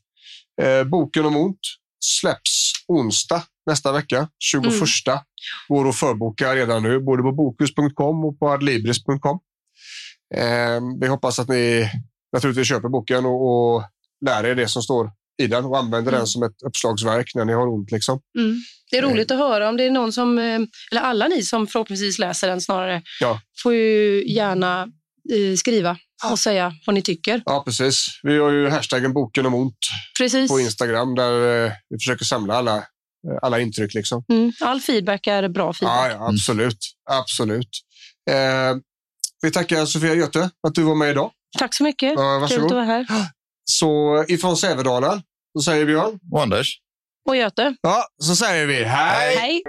Eh, boken om ont släpps onsdag nästa vecka, 21. Går att förboka redan nu, både på bokus.com och på adlibris.com. Eh, vi hoppas att ni naturligtvis köper boken och, och lär er det som står i den och använder Mm. den som ett uppslagsverk när ni har ont. Liksom. Mm. Det är roligt att höra om det är någon som, eh, eller alla ni som förhoppningsvis läser den snarare, Ja. får ju gärna eh, skriva och säga vad ni tycker. Ja, precis. Vi har ju hashtaggen boken om ont Precis. på Instagram där eh, vi försöker samla alla, alla intryck. Liksom. Mm. All feedback är bra Ja, feedback. ja, absolut. absolut. Eh, vi tackar Sofia Göte att du var med idag. Tack så mycket. Ja, varsågod. att vara här. Så ifrån Sävedalen så säger Björn. Och Anders? Och Göte. Ja, så säger vi hej! Hej.